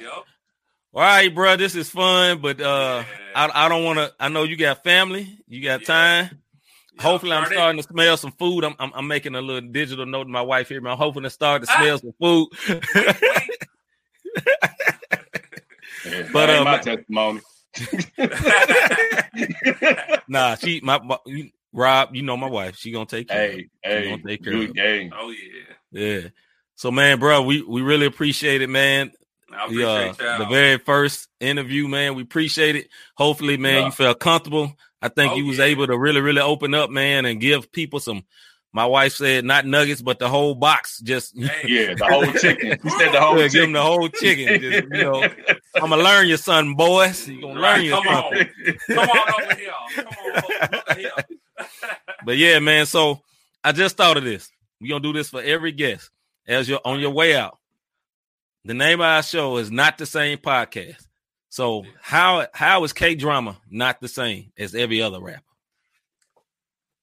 A: yup.
B: All right, bro, this is fun, but uh,
A: Yeah.
B: I I don't want to. I know you got family, you got
A: Yeah.
B: time.
A: Yeah,
B: Hopefully, I'm
A: started-
B: starting to smell some food. I'm, I'm I'm making a little digital note to my wife here, man. I'm hoping to start to
A: Ah.
B: smell some food. [laughs] But,
C: that ain't
B: uh,
C: my
B: my-
C: testimony. [laughs] [laughs]
B: nah, she my, my Rob, you know my wife. She gonna take care. of it.
C: hey, hey,
B: gonna take care
C: good
B: of
C: game.
A: oh yeah,
B: Yeah. So, man, bro, we we really appreciate it, man.
A: I
B: The, uh,
A: y'all.
B: the very first interview, man. We appreciate it. Hopefully, man,
C: Yeah.
B: you felt comfortable. I think
A: Oh,
B: you was
A: yeah.
B: able to really, really open up, man, and give people some. My wife said not nuggets, but the whole box. Just [laughs]
C: Yeah, the whole chicken. He said the whole
B: Yeah, give
C: chicken.
B: them the whole chicken. Just, you know, [laughs] I'm gonna learn your son, boys. You gonna
A: Right,
B: learn your
A: come on.
B: something.
A: come on over here. Come on over here.
B: But yeah, man. So I just thought of this. We gonna do this for every guest as you're on your way out. The name of our show is not the same podcast. So how how is K drama not the same as every other rapper?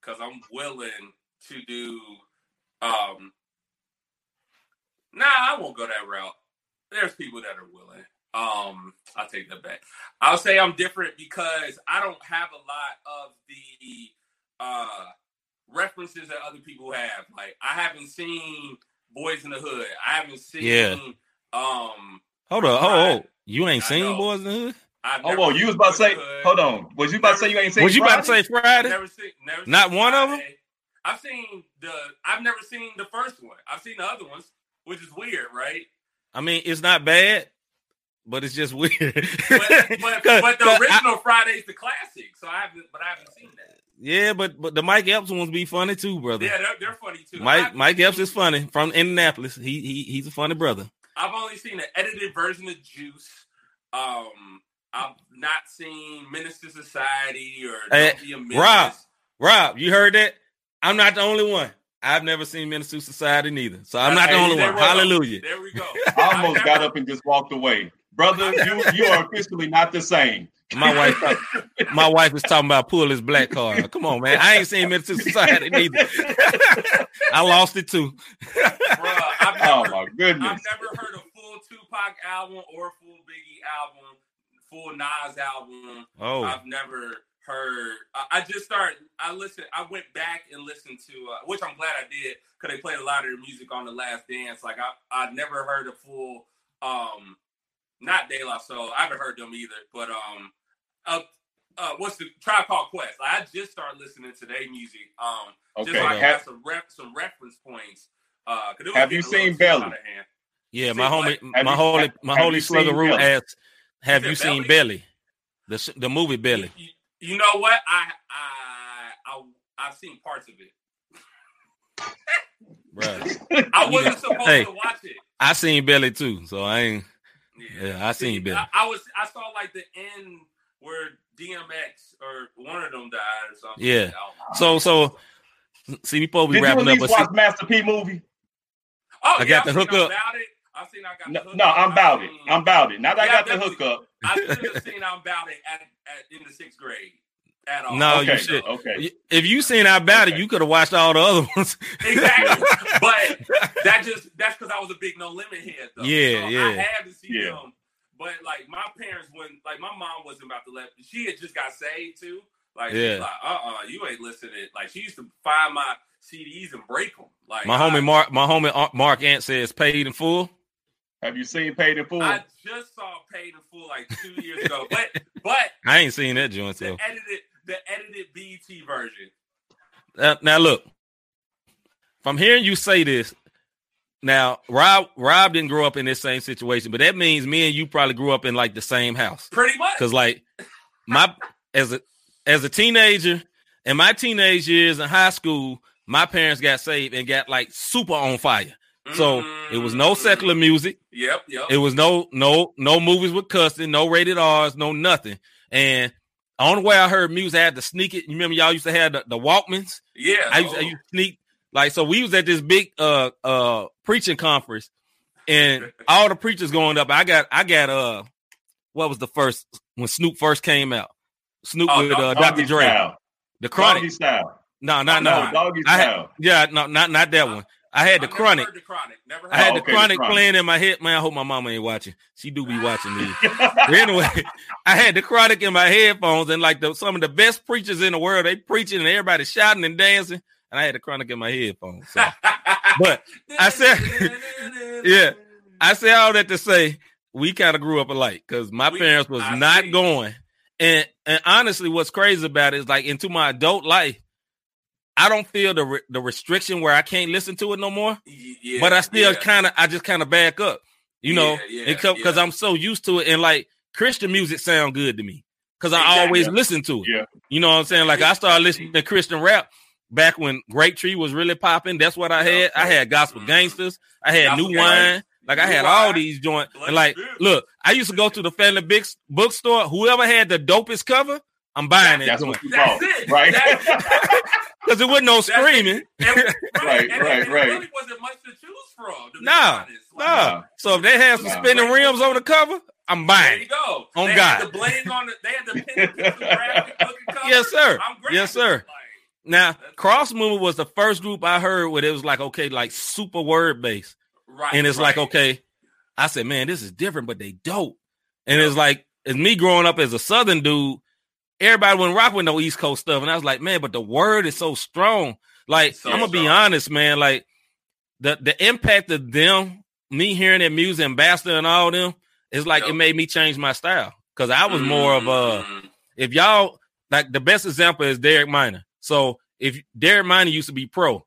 A: Because I'm willing to do. Um, nah, I won't go that route. There's people that are willing. Um, I'll take that back. I'll say I'm different because I don't have a lot of the uh references that other people have. Like I haven't seen Boys in the Hood. I haven't seen.
B: Yeah.
A: Um.
B: Hold on, hold
A: Friday.
B: on. You ain't
A: I
B: seen
A: know.
B: Boys in the Hood?
A: I've
C: Oh, well, you was about to say,
A: in the Hood.
C: hold on. Was you about to say you ain't seen
B: Was you about to say Friday?
A: Never seen. Never.
B: Not
A: seen
B: one of
A: them. I've seen the. I've never seen the first one. I've seen the other ones, which is weird, right?
B: I mean, it's not bad, but it's just [laughs] weird.
A: But, but, [laughs]
B: 'Cause-
A: but the
B: 'cause I-
A: original Friday's the classic, so I haven't. But I haven't seen that.
B: yeah, but but the Mike Epps ones be funny too, brother.
A: Yeah, they're, they're funny too.
B: Mike Mike Epps is funny from Indianapolis. He he he's a funny brother.
A: I've only seen an edited version of Juice. Um, I've not seen Menace II Society or
B: Hey,
A: Don't Be a Menace.
B: Rob. Rob, you heard that? I'm not the only one. I've never seen Menace II Society neither, so I'm not the only one.
A: we go.
B: Hallelujah.
A: There we go. [laughs]
C: I almost
A: I've
C: got up and just walked away. Brother, [laughs] you you are officially not the same.
B: My wife, my wife is talking about pull his black card. Come on, man. I ain't seen him Menace II Society neither. [laughs] I lost it too.
A: Bruh, I've [laughs]
C: Oh
A: never,
C: my goodness.
A: I've never heard a full Tupac album or a full Biggie album, full Nas album.
B: Oh,
A: I've never heard. I, I just started. I listened. I went back and listened to, uh, which I'm glad I did, because they played a lot of their music on the Last Dance. Like I, I never heard a full, um, not De La Soul. I haven't heard them either. But um, uh, uh, what's the Tribe Called Quest? Like, I just started listening to their music. Um, just
C: Okay.
A: so I
C: Have,
A: some ref, some reference points. Uh, 'cause it was
C: Have you
A: getting a little
C: seen
A: too
C: Belly?
A: out of hand.
B: yeah.
A: See,
B: My homie,
C: have
B: my holy,
C: have-
B: my holy
C: you
B: slugger
C: seen
B: root
C: Belly?
B: asks, "Have you seen
A: Belly?
B: Belly, the the movie Belly?"
A: You, you- you know what? I I I I've seen parts of it.
B: Right. [laughs]
A: I wasn't supposed
B: Hey.
A: to watch it.
B: I seen Belly too, so I ain't.
A: Yeah,
B: Yeah, I seen
A: See,
B: Belly.
A: I, I was I saw like the end where DMX or one of them died or something.
B: Yeah.
A: Oh,
B: So so see, before we supposed to be
C: did you at
B: wrapping up,
C: watch
B: see,
C: Master P movie?
A: oh,
B: I
A: yeah,
B: got
A: I've
B: the
A: seen
B: hook up.
A: I seen I got
C: No,
A: hook
C: no
A: up.
C: I'm
A: I've
C: about it.
A: Mm.
C: I'm about it. Now that
A: Yeah,
C: I got the
A: definitely.
C: hookup.
A: I [laughs] should have seen I'm about it at, at in the sixth grade at all.
B: No, you
C: okay,
B: should-
C: okay.
B: if you seen I about it, you could have watched all the other [laughs] ones.
A: Exactly. [laughs] but that just that's because I was a big no limit head though.
B: Yeah,
A: so
B: yeah.
A: I had to see
C: Yeah.
A: them. But like my parents wouldn't like my mom wasn't about to let she had just got saved too. Like
B: Yeah.
A: like, uh uh you ain't listening. Like she used to find my CDs and break them. Like
B: my
A: I,
B: homie Mark, my homie Ar- Mark Ant says paid in full.
C: Have you seen Paid in Full?
A: I just saw Paid in Full like two years ago. But but [laughs]
B: I ain't seen that joint.
A: the
B: So
A: edited the edited BET version.
B: Uh, now look, if I'm hearing you say this, now Rob Rob didn't grow up in this same situation, but that means me and you probably grew up in like the same house.
A: Pretty much.
B: Cause like my as a as a teenager in my teenage years in high school, my parents got saved and got like super on fire. So it was no secular music.
A: Yep, yep.
B: It was no no no movies with cussing, no rated R's, no nothing. And only way I heard music, I had to sneak it. You remember y'all used to have the, the Walkmans?
A: yeah.
B: I used, I
A: oh.
B: used to sneak like so we was at this big uh uh preaching conference and [laughs] all the preachers going up. I got I got uh what was the first when Snoop first came out? Snoop
A: Oh,
B: with uh, Dr. Dre.
C: Style.
B: The Chronic.
C: Doggy Style.
B: No, no,
C: No,
B: no.
C: Doggy
B: I had-
C: Style.
B: Yeah, no, not not that one. I had the Chronic.
A: the chronic. Never heard
B: I had
C: Oh,
B: the
C: okay, the
B: Chronic
C: Chronic.
B: playing in my head. Man, I hope my mama ain't watching. She do be watching me. [laughs] But anyway, [laughs] I had the Chronic in my headphones, and like the, some of the best preachers in the world, they preaching and everybody shouting and dancing, and I had the Chronic in my headphones. So. [laughs] But I said- Yeah. I say all that to say we kind of grew up alike because my
A: We-
B: parents was
A: I
B: not
A: see.
B: going. And and honestly, what's crazy about it is like into my adult life, I don't feel the re- the restriction where I can't listen to it no more.
A: Yeah,
B: but I still
A: yeah.
B: kind of I just kind of back up, you know, because
A: yeah.
B: I'm so used to it. And like Christian music sound good to me because I
A: Exactly.
B: always listen to it.
C: Yeah.
B: You know what I'm saying? Like I started listening to Christian rap back when Grapetree was really popping. That's what I had. I had Gospel
A: Mhm.
B: Gangstaz. I had
A: Gospel
B: New. Wine. Like I had all these joints. And like, look, I used to go to the family big bookstore. Whoever had the dopest cover, I'm buying that
C: That's
B: joint
C: what you
A: That's
C: bought,
A: it.
C: right?
B: Because [laughs] it wasn't no
A: That's it.
B: screaming.
A: And- [laughs]
C: Right,
A: and-
C: right,
A: and
C: right.
A: It really wasn't much to choose from. To
B: Nah.
A: Like,
B: Nah. So if they had some
C: Nah.
B: spinning rims on the cover, I'm buying.
A: There
B: buying
A: you
B: it.
A: go.
B: On
A: they
B: God.
A: Had the bling on the. They had the [laughs] pen and pencil graphic looking cover.
B: Yes, sir.
A: I'm
B: Yes, sir.
A: like,
B: Now, Cross Movement was the first group I heard where it was like, okay, like super word based.
A: right.
B: And it's like, okay, I said, man, this is different, but they dope. And it's like, as me growing up as a Southern dude, everybody wouldn't rock with no East Coast stuff. And I was like, man, but the word is so strong. Like,
A: So
B: I'm gonna be honest, man. Like, the the impact of them, me hearing that music, Ambassador and all them, is like
A: Yep.
B: it made me change my style. Cause I was more of a
A: Mm.
B: if y'all like the best example is Derek Minor. So if Derek Minor used to be pro,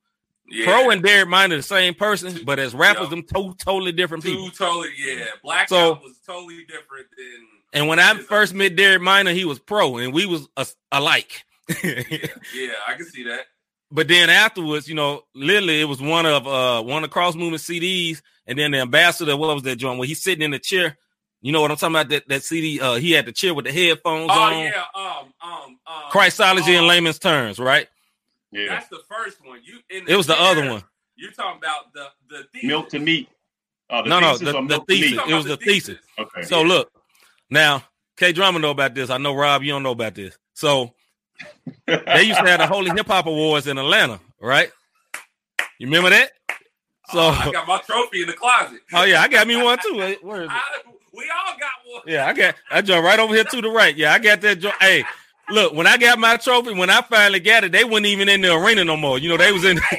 A: yeah.
B: pro and Derek Minor the same person, but as rappers,
A: Yeah.
B: them two totally different
A: two
B: people.
A: totally yeah. Black
B: So-
A: was totally different than
B: And when I first met Derek Minor, he was pro, and we was a, alike.
A: yeah, [laughs] yeah, I can see that.
B: but then afterwards, you know, literally it was one of uh one of Cross Movement CDs, and then the ambassador, what was that joint? Where he's sitting in the chair. You know what I'm talking about? That that CD, uh, he had the chair with the headphones
A: Oh
B: on.
A: yeah, um, um, um
B: Christology in
A: um,
B: layman's terms, right?
C: Yeah.
A: That's the first one. You in
B: It was the
A: chair,
B: other one.
A: You're talking about the the thesis.
C: Milk to meat. Oh, the
B: No, no, the- the thesis. It was
A: about
B: the thesis.
C: Okay.
B: So look, now K Drama know about this. I know Rob, you don't know about this. So they used to have the Holy Hip Hop Awards in Atlanta, right? You remember that? Oh, so
A: Oh, I got my trophy in the closet.
B: oh yeah, I got me one too. Where is it?
A: I, we all got one.
B: Yeah, I got I jumped right over here to the right. Yeah, I got that. Hey, look, when I got my trophy, when I finally got it, they weren't even in the arena no more. You know, they was in, [laughs]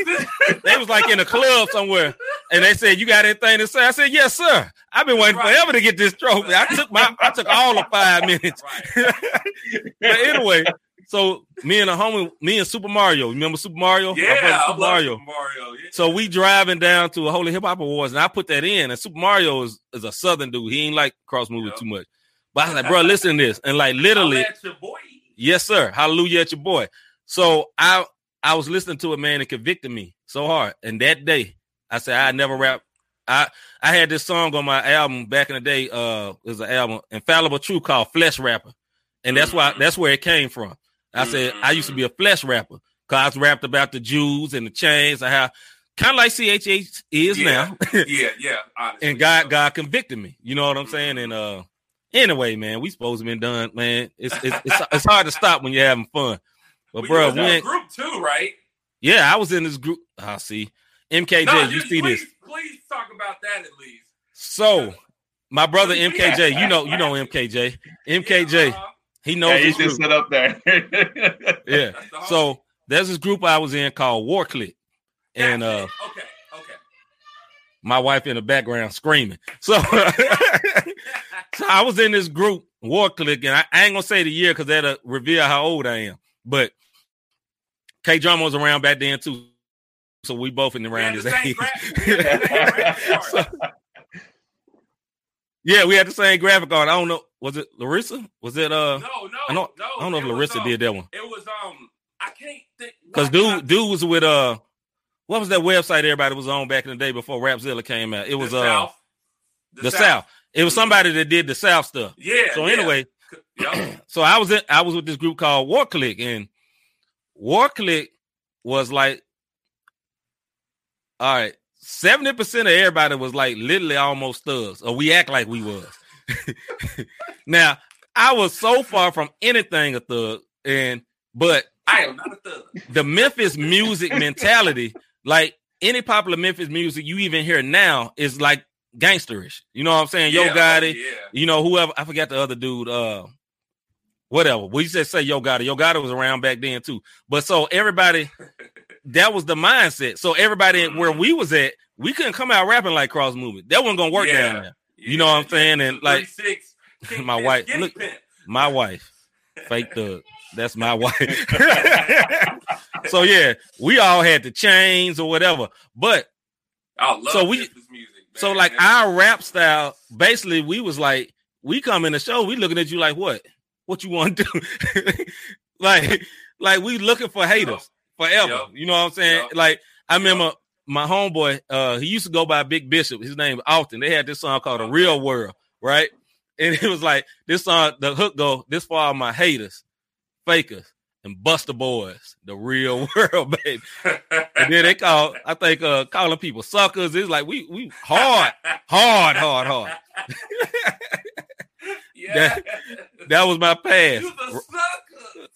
B: [laughs] they was like in a club somewhere, and they said, "You got anything to say?" I said, "Yes, sir. I've been waiting
A: Right.
B: forever to get this trophy. I took my, I took all the five [laughs] minutes."
A: Right. [laughs]
B: but anyway, so me and a homie, me and Super Mario, remember Super Mario?
A: Yeah,
B: brother
A: I
B: Super
A: love
B: Mario.
A: Super Mario. Yeah.
B: So we driving down to a Holy Hip Hop Awards, and I put that in. And Super Mario is, is a Southern dude. He ain't like Cross Movement
A: Yep.
B: too much. But I was like, bro, [laughs] listen to this, and like literally,
A: at your boy.
B: yes, sir, hallelujah at your boy. So I I was listening to it, man, it convicted me so hard. And that day, I said I never rap. I I had this song on my album back in the day. Uh, it was an album, Infallible True, called Flesh Rapper, and that's why that's where it came from. I said I used to be a flesh rapper because I was rapped about the Jews and the chains and how kind of like CHH is
A: Yeah.
B: now. [laughs]
A: Yeah, yeah. Honestly.
B: and God God convicted me. You know what I'm saying? And uh anyway, man, we supposed to been done, man. It's it's it's, [laughs] it's hard to stop when you're having fun. But
A: We
B: bro, we
A: in a group too, right?
B: yeah, I was in this group. I see. MKJ,
A: No,
B: you see
A: please,
B: this.
A: Please talk about that at least.
B: So my brother
A: Yeah.
B: MKJ, you know, you know MKJ. MKJ,
A: Yeah, uh-huh.
B: he
C: Yeah,
B: knows
C: he
B: this
C: just
B: group.
C: sit up there. [laughs]
B: Yeah.
A: The.
B: So there's this group I was in called War Click. And uh
A: okay, okay.
B: my wife in the background screaming. So, [laughs] so I was in this group, War Click, and I, I ain't gonna say the year because that'll reveal how old I am. But K Drama was around back then too. So we both in
A: the
B: age.
A: same gra- [laughs] we had the same graphic [laughs]
B: So- yeah, we had the same graphic on. I don't know. Was it Larissa? Was it uh
A: no, no,
B: I don't-
A: no.
B: I don't know if
A: it was,
B: Larissa
A: um,
B: did that one.
A: It was um, I can't think
B: Because dude,
A: I-
B: dude was with uh what was that website everybody was on back in the day before Rapzilla came out? It was
A: the
B: uh
A: South.
B: the, South. It was somebody that did the South stuff.
A: Yeah.
B: So anyway,
A: Yep. [clears throat]
B: so I was in, I was with this group called War Click, and War Click was like, all right, seventy percent of everybody was like literally almost thugs, or we act like we was. [laughs] now I was so far from anything a thug, and but
A: I am not a thug.
B: the Memphis music mentality, like any popular Memphis music you even hear now, is like gangsterish. You know what I'm saying? Yo
A: Yeah,
B: Gotti,
A: oh, Yeah.
B: you know, whoever I forgot the other dude, uh whatever. We said say Yo Gotti. Yo Gotti was around back then too. But so everybody [laughs] that was the mindset. So everybody where we was at, we couldn't come out rapping like cross movement. That wasn't gonna work
A: Yeah.
B: down there. You know what I'm saying? And, like,
A: 36, [laughs]
B: my wife- look-. My wife, fake [laughs] thug. That's my wife. [laughs] so yeah, we all had the chains or whatever. But
A: I love
B: So we-
A: music.
B: so
A: man.
B: like our rap style, basically, we was like, we come in the show, we looking at you like, what? What you want to do? like, like we looking for haters forever.
A: Yep.
B: You know what I'm saying?
A: Yep.
B: Like, I remember my homeboy, uh, he used to go by Big Bishop. His name was Alton. They had this song called The Real World, right? And [laughs] it was like this song, the hook go, this for all my haters, fakers, and Buster Boys, the real [laughs] world, baby. And then they call, I think, uh, calling people suckers. It's like we we hard, [laughs] hard, hard, hard.
A: yeah.
B: That was my past.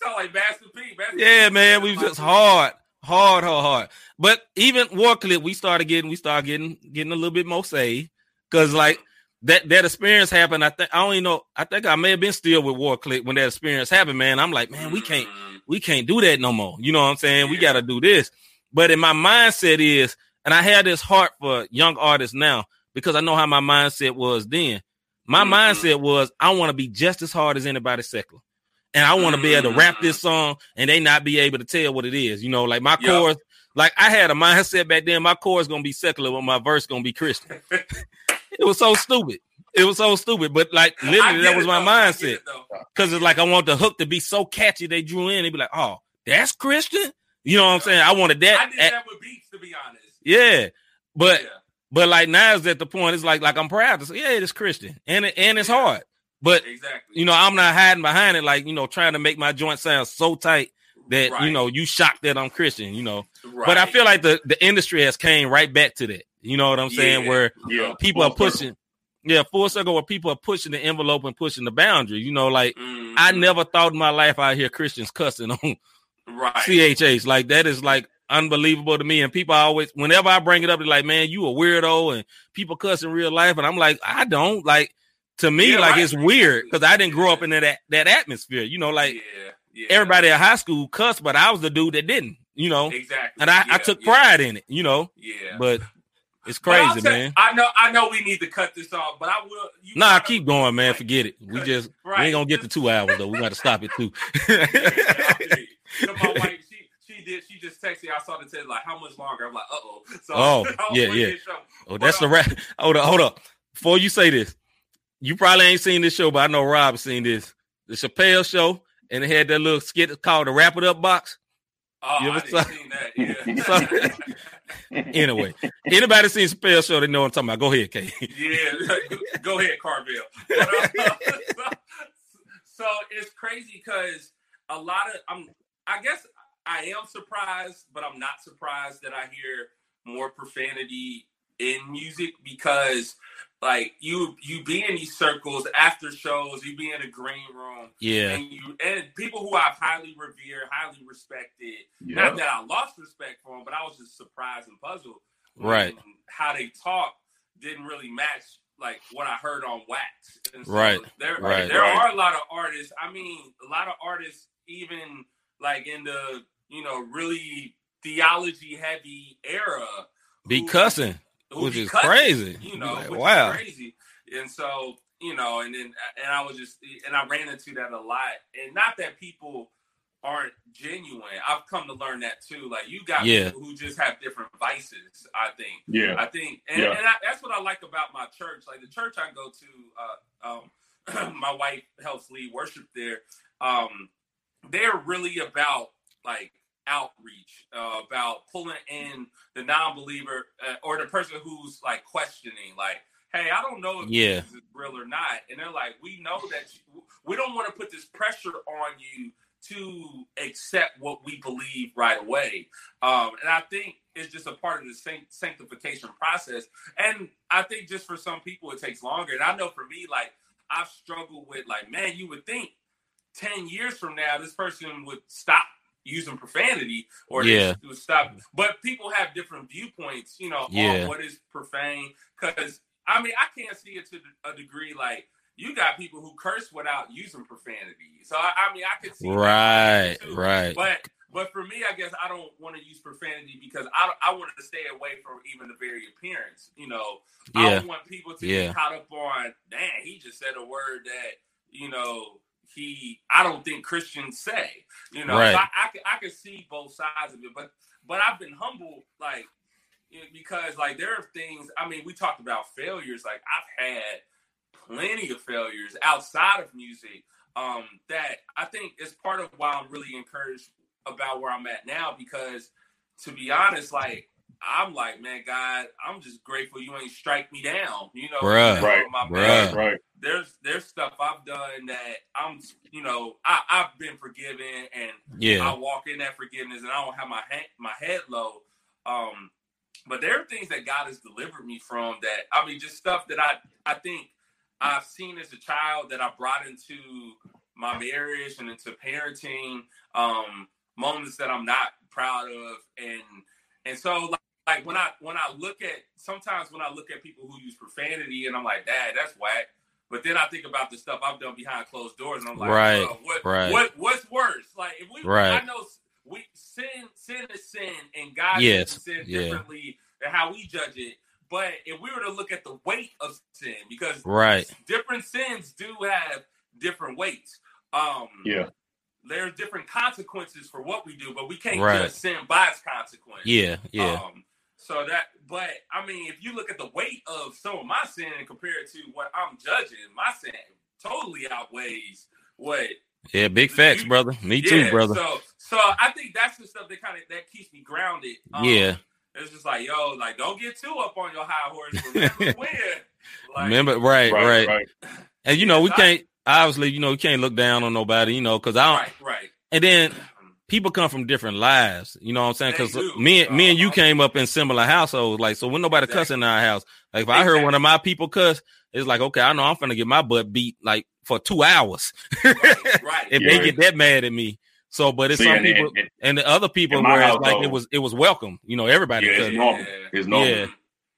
A: Sound like Master P. Master
B: Yeah,
A: P.
B: man, we was just hard, hard, hard, hard. But even War Clip, we started getting, we started getting, getting a little bit more saved because like that that experience happened. I think I don't even know. I think I may have been still with War Clip when that experience happened, man. I'm like, man, we can't,
A: Mm,
B: we can't do that no more. You know what I'm saying? We got to do this. But in my mindset is and I had this heart for young artists now because I know how my mindset was then. My mm-hmm. mindset was I want to be just as hard as anybody secular. And I want to be able to mm-hmm. rap this song and they not be able to tell what it is. You know, like my yep. chorus, like I had a mindset back then, my chorus gonna be secular, but my verse gonna be Christian. [laughs] it was so stupid. It was so stupid, but like literally that was my though. mindset. Because it it's like I want the hook to be so catchy they drew in. They be like, "Oh, that's Christian." You know what I'm saying? I wanted that.
A: I did that with beats, to be honest.
B: Yeah, but yeah. but like now is at the point. It's like like I'm proud to say, yeah, it's Christian, and it, and it's yeah. hard. But
A: exactly,
B: you know, I'm not hiding behind it. Like you know, trying to make my joint sound so tight that right. you know you shocked that I'm Christian. You know, right. but I feel like the the industry has came right back to that. You know what I'm saying?
A: Yeah.
B: Where
A: yeah.
B: people are pushing. Yeah, full circle where people are pushing the envelope and pushing the boundary. You know, like mm-hmm. I never thought in my life I hear Christians cussing on
A: right.
B: CHH. Like that is like unbelievable to me. And people always, whenever I bring it up, they're like, "Man, you a weirdo," and people cuss in real life, and I'm like, I don't like. To me, yeah, like right. it's weird because I didn't grow up in that that atmosphere. You know, like
A: yeah, yeah.
B: everybody at high school cussed, but I was the dude that didn't. You know,
A: exactly.
B: And I, I took pride in it. You know,
A: yeah.
B: But it's crazy, man.
A: I know, I know. We need to cut this off, but I will.
B: You nah, keep going, man. Forget it. We just right. we ain't gonna get to two hours though. We got to stop it too.
A: my [laughs] wife, she she did. She just texted. I saw the text like, "How much longer?" I'm like, "Uh oh." So
B: oh [laughs] yeah, yeah. Oh, that's the wrap. Hold up, hold up. Before you say this, you probably ain't seen this show, but I know Rob seen this. The Chappelle show, and it had that little skit called the Wrap It Up Box.
A: Oh, you ever saw? seen that. Yeah. [laughs]
B: anyway, anybody seen Chappelle show, they know what I'm talking about. Go ahead, Kay.
A: yeah, go ahead, Carville. [laughs] But, uh, so, [laughs] so it's crazy because a lot of I'm. I guess I am surprised, but I'm not surprised that I hear more profanity in music because like you you be in these circles after shows, you be in a green room,
B: yeah,
A: and you and people who I've highly revered, highly respected. Yep. Not that I lost respect for them, but I was just surprised and puzzled,
B: right?
A: How they talk didn't really match like what I heard on Wax.
B: So right.
A: There,
B: right.
A: there
B: right.
A: are a lot of artists. I mean, a lot of artists, even like in the you know really theology heavy era,
B: be who, cussing, who which is cussing, crazy.
A: You know,
B: like, wow,
A: crazy. And so you know, and then and I was just and I ran into that a lot, and not that people aren't genuine. I've come to learn that too. Like you got yeah. people who just have different vices. I think.
C: Yeah.
A: I think, and, yeah. and I, that's what I like about my church. Like the church I go to, uh, um, [clears throat] my wife helps lead worship there. Um, they're really about like outreach, uh, about pulling in the non-believer uh, or the person who's like questioning, like hey, I don't know if
B: yeah.
A: this is real or not. And they're like, we know that you, we don't want to put this pressure on you to accept what we believe right away. Um, and I think it's just a part of the sanctification process. And I think just for some people, it takes longer. And I know for me, like, I've struggled with, like, man, you would think 10 years from now, this person would stop using profanity or
B: yeah.
A: would stop. But people have different viewpoints, you know,
B: yeah.
A: on what is profane. Because, I mean, I can't see it to a degree like, you got people who curse without using profanity. So I, I mean, I could see
B: right, right.
A: But but for me, I guess I don't want to use profanity because I I wanted to stay away from even the very appearance. You know,
B: yeah.
A: I don't want people to
B: yeah.
A: get caught up on. Damn, he just said a word that you know he I don't think Christians say. You know,
B: right.
A: so I, I can I can see both sides of it, but but I've been humbled like because like there are things. I mean, we talked about failures. Like I've had plenty of failures outside of music um, that I think is part of why I'm really encouraged about where I'm at now because to be honest, like I'm like, man, God, I'm just grateful you ain't strike me down. You know,
B: bruh,
C: right,
B: bruh.
C: right.
A: There's there's stuff I've done that I'm, you know, I, I've been forgiven and
B: yeah,
A: I walk in that forgiveness and I don't have my hand, my head low. Um, but there are things that God has delivered me from that I mean, just stuff that I I think I've seen as a child that I brought into my marriage and into parenting, um, moments that I'm not proud of, and and so like, like when I when I look at sometimes when I look at people who use profanity and I'm like, Dad, that's whack. But then I think about the stuff I've done behind closed doors, and I'm like,
B: right,
A: what,
B: right.
A: what, what's worse? Like if we,
B: right.
A: I know we sin, sin is sin, and God
B: yes.
A: sin
B: yeah.
A: differently and how we judge it. But if we were to look at the weight of sin, because
B: right,
A: different sins do have different weights. Um,
C: yeah,
A: there's different consequences for what we do, but we can't
B: Right.
A: judge sin by its consequence.
B: yeah, yeah,
A: Um, so that, but I mean, if you look at the weight of some of my sin compared to what I'm judging, my sin totally outweighs what.
B: yeah. Big facts,
A: you-
B: brother. Me too, brother.
A: So, so I think that's the stuff that kind of that keeps me grounded. Um,
B: Yeah.
A: it's just like, yo, like don't get too up on your high horse. [laughs] Remember when? Like,
B: Remember, right, right,
C: right, right.
B: And you [laughs] know, we can't obviously, you know, we can't look down on nobody, you know, because I don't.
A: Right, right.
B: And then people come from different lives. You know what I'm saying? Because me, and me and you
A: Uh-huh.
B: came up in similar households. Like, so when nobody cuss
A: Exactly.
B: in our house, like if I heard one of my people cuss, it's like, okay, I know I'm gonna get my butt beat like for two hours
A: Right, right. [laughs]
B: if
C: Yeah.
B: they get that mad at me. So, but it's
C: See,
B: some
C: and-
B: people
C: and- and-
B: and the other people
C: in
B: where it's like it was it was welcome. You know, everybody
C: Yeah,
B: cuss.
C: it's normal. It's normal.
B: Yeah.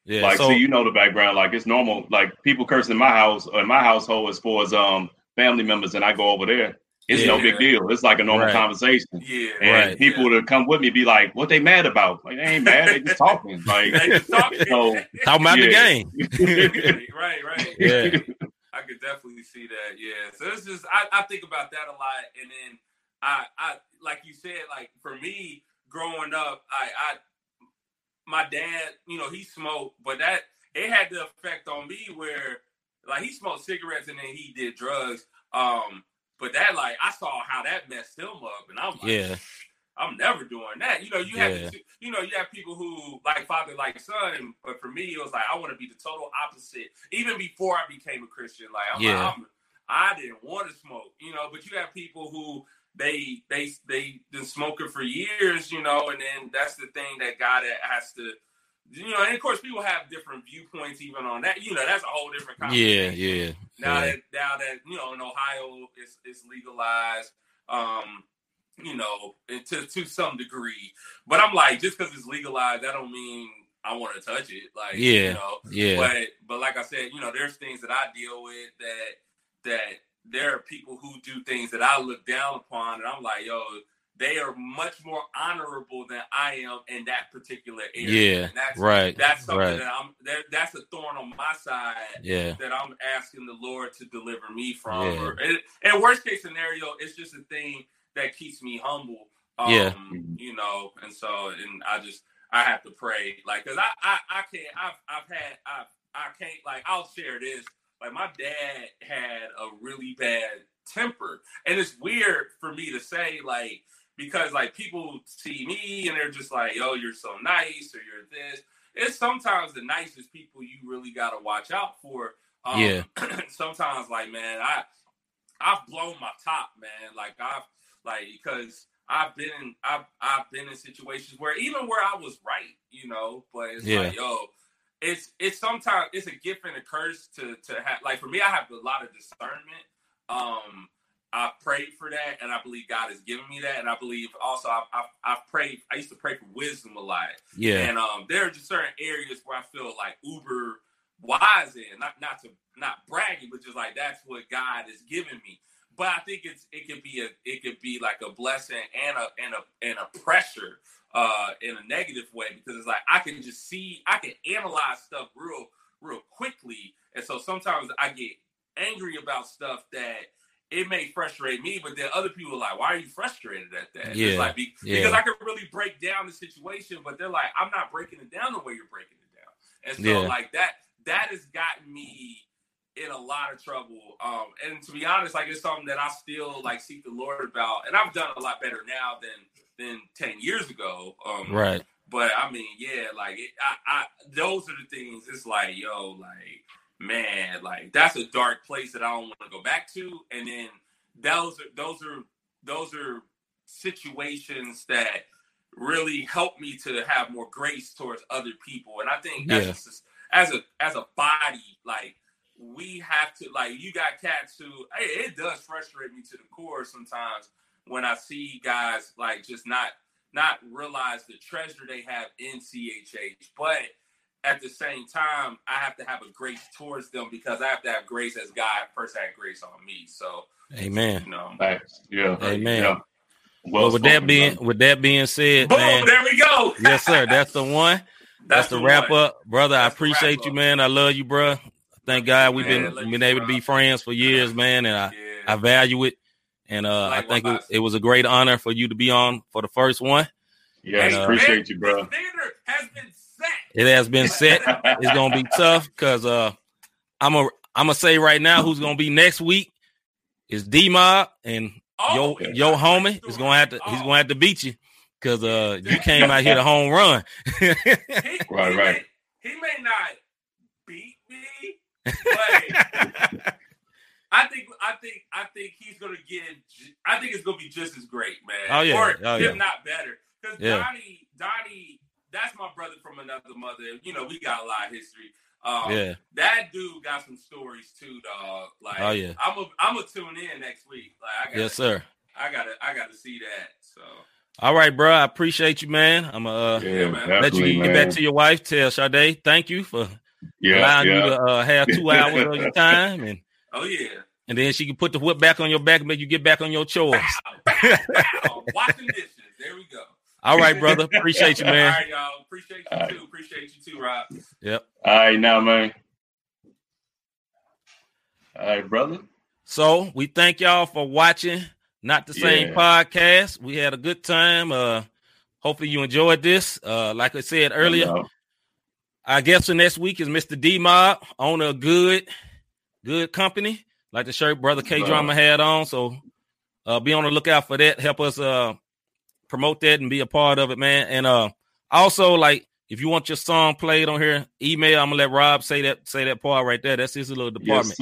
B: Yeah.
C: like,
B: so
C: see, you know the background. Like, it's normal. Like, people cursing in my house or in my household as far as um family members, and I go over there. It's no big deal. It's like a normal
B: Right.
C: conversation.
A: Yeah,
C: And
B: Right.
C: people
A: yeah.
C: would come with me, be like, "What they mad about? Like, they ain't mad. They just talking. [laughs] Like,
A: They just talking.
C: So,
B: talking about the game. [laughs]
A: right, right.
B: Yeah.
A: I could definitely see that. Yeah. So it's just I, I think about that a lot, and then I I like you said, like for me growing up, I I my dad, you know, he smoked, but that it had the effect on me where like he smoked cigarettes and then he did drugs. Um, but that like I saw how that messed him up, and I'm like,
B: Yeah.
A: I'm never doing that. You know, you have to, you know, you have people who like father, like son. But for me, it was like I want to be the total opposite. Even before I became a Christian, like I'm,
B: Yeah.
A: like, I'm I didn't want to smoke, you know. But you have people who they they they been smoking for years, you know, and then that's the thing that God has to. You know, and of course, people have different viewpoints even on that. You know, that's a whole different conversation
B: yeah. Yeah.
A: Now
B: yeah.
A: that now that you know in Ohio it's it's legalized, um, you know, to to some degree. But I'm like, just because it's legalized, that don't mean I want to touch it. Like,
B: Yeah,
A: you know,
B: Yeah.
A: but but like I said, you know, there's things that I deal with that that there are people who do things that I look down upon, and I'm like, yo. They are much more honorable than I am in that particular area.
B: Yeah,
A: And that's,
B: right,
A: That's something
B: right.
A: that I'm. That, that's a thorn on my side
B: Yeah.
A: that I'm asking the Lord to deliver me from.
B: Yeah.
A: Or, and, and worst case scenario, it's just a thing that keeps me humble. Um,
B: Yeah.
A: You know, and so and I just I have to pray, like, cause I I, I can't. I've I've had I I can't like I'll share this. Like my dad had a really bad temper, and it's weird for me to say like because like people see me and they're just like, "Yo, you're so nice," or "You're this." It's sometimes the nicest people you really gotta watch out for. Um,
B: Yeah. [clears throat]
A: sometimes, like man, I I've blown my top, man. Like I've like because I've been in I've I've been in situations where even where I was right, you know, but it's
B: Yeah.
A: like yo, it's it's sometimes it's a gift and a curse to to have like for me I have a lot of discernment. Um I prayed for that and I believe God has given me that and I believe also I've, I've, I've prayed I used to pray for wisdom a lot
B: Yeah.
A: and um, there are just certain areas where I feel like uber wise in, not not to not bragging, but just like that's what God has given me. But I think it's it could be a it could be like a blessing and a and a and a pressure uh in a negative way because it's like I can just see I can analyze stuff real real quickly. And so sometimes I get angry about stuff that it may frustrate me, but then other people are like, why are you frustrated at that?
B: Yeah,
A: It's like be,
B: yeah.
A: because I can really break down the situation, but they're like, I'm not breaking it down the way you're breaking it down. And so
B: Yeah.
A: like that that has gotten me in a lot of trouble. Um, and to be honest, like it's something that I still like seek the Lord about, and I've done a lot better now than than ten years ago. Um,
B: Right.
A: But I mean, yeah, like it, I, I, those are the things. It's like, yo, like man, like that's a dark place that I don't want to go back to. And then those are those are those are situations that really help me to have more grace towards other people. And I think
B: Yeah.
A: as a, as a as a body, like we have to like you got cats who hey, it does frustrate me to the core sometimes when I see guys like just not not realize the treasure they have in CHH, but at the same time, I have to have a grace towards them because I have to have grace as God first had grace on me. So,
B: Amen.
A: you know,
C: Facts. Yeah.
B: Amen.
C: Yeah.
B: Well, with that being
C: brother.
B: with that being said,
A: boom,
B: man,
A: there we go. [laughs]
B: yes, sir. That's the one. [laughs] that's, that's the wrap one. up, brother. That's I appreciate you, man. I love you, bro. Thank God we've man, been been able to be friends for years, man, and I yeah. I value it. And uh, like I think it, it, was a great honor for you to be on for the first one.
C: Yes, and, uh, appreciate you, bro.
A: Has been set.
B: It has been set. it's gonna be tough because uh, I'm a I'm gonna say right now who's gonna be next week is D Mob and oh, yo yo homie is gonna have to oh. he's gonna have to beat you because uh you came out here to home run. [laughs]
A: he, right, he right. May, he may not beat me, but I think I think I think he's gonna get. I think it's gonna be just as great, man.
B: Oh yeah,
A: or
B: oh,
A: if
B: yeah.
A: not better. Because yeah. Donnie, Donnie, that's my brother from another mother. You know, we got a lot of history. Um, yeah, that dude got some stories too, dog. Like, oh yeah, I'm a, I'm gonna tune in next week. Like, I gotta,
B: yes, sir.
A: I gotta, I gotta see that. So.
B: All right, bro. I appreciate you, man. I'm gonna uh, yeah, let you get man. back to your wife. Tell Sade, thank you for yeah, allowing yeah. you to uh, have two hours of your [laughs] time. And
A: oh yeah,
B: and then she can put the whip back on your back and make you get back on your chores. [laughs]
A: Washing dishes. There we go.
B: All right, brother. Appreciate you, man.
A: All right, y'all. Appreciate you All too. Right. Appreciate you too, Rob.
B: Yep.
C: All right, now, man. All right, brother.
B: So we thank y'all for watching. Not the same yeah. podcast. We had a good time. Uh, hopefully you enjoyed this. Uh, like I said earlier, I, I guess the next week is Mr. D Mob, owner of Good, Good Company like the shirt brother K Drama had on. So uh, be on the lookout for that. Help us uh, promote that and be a part of it, man. And uh, also like if you want your song played on here, email. I'm gonna let Rob say that say that part right there. That's his little department.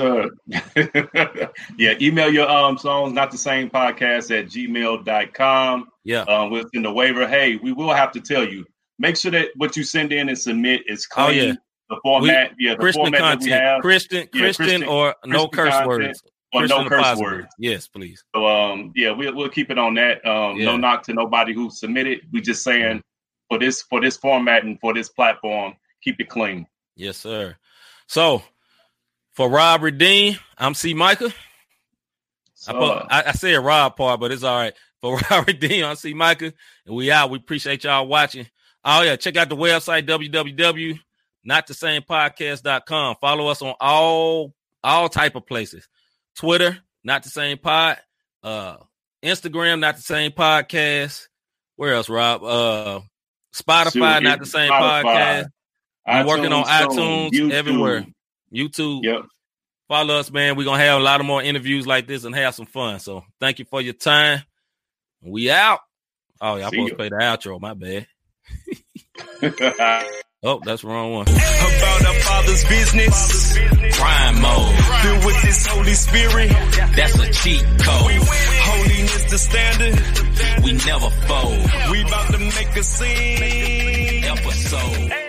C: Yes, sir. [laughs] yeah, email your um songs, not the same podcast at gmail.com.
B: Yeah.
C: Um, within the waiver. Hey, we will have to tell you. Make sure that what you send in and submit is clean. Oh, yeah the format, we, yeah, the
B: Christian
C: format
B: content,
C: that we have.
B: Christian, yeah, Christian, Christian, or no Christian curse words.
C: Christian no curse words.
B: Yes, please.
C: So um, yeah, we'll we'll keep it on that. Um, yeah. no knock to nobody who submitted. We just saying for this for this format and for this platform, keep it clean.
B: Yes, sir. So for Rob Redeem, I'm C Micah. So, I, put, I, I said Rob part, but it's all right. For [laughs] Rob Redeem, I'm C Micah, and we out. We appreciate y'all watching. Oh yeah, check out the website www not the same podcast.com. Follow us on all all type of places. Twitter, not the same pod. Uh Instagram, not the same podcast. Where else, Rob? Uh Spotify, not the same Spotify, podcast. We're working on iTunes YouTube. everywhere. YouTube.
C: Yep.
B: Follow us, man. We're gonna have a lot of more interviews like this and have some fun. So thank you for your time. We out. Oh, y'all supposed to play the outro. My bad. [laughs] Oh, that's the wrong one. About our father's business. Crime mode. Filled with this Holy Spirit. That's a cheat code. Holiness the standard. We never fold. We about to make a scene. Episode.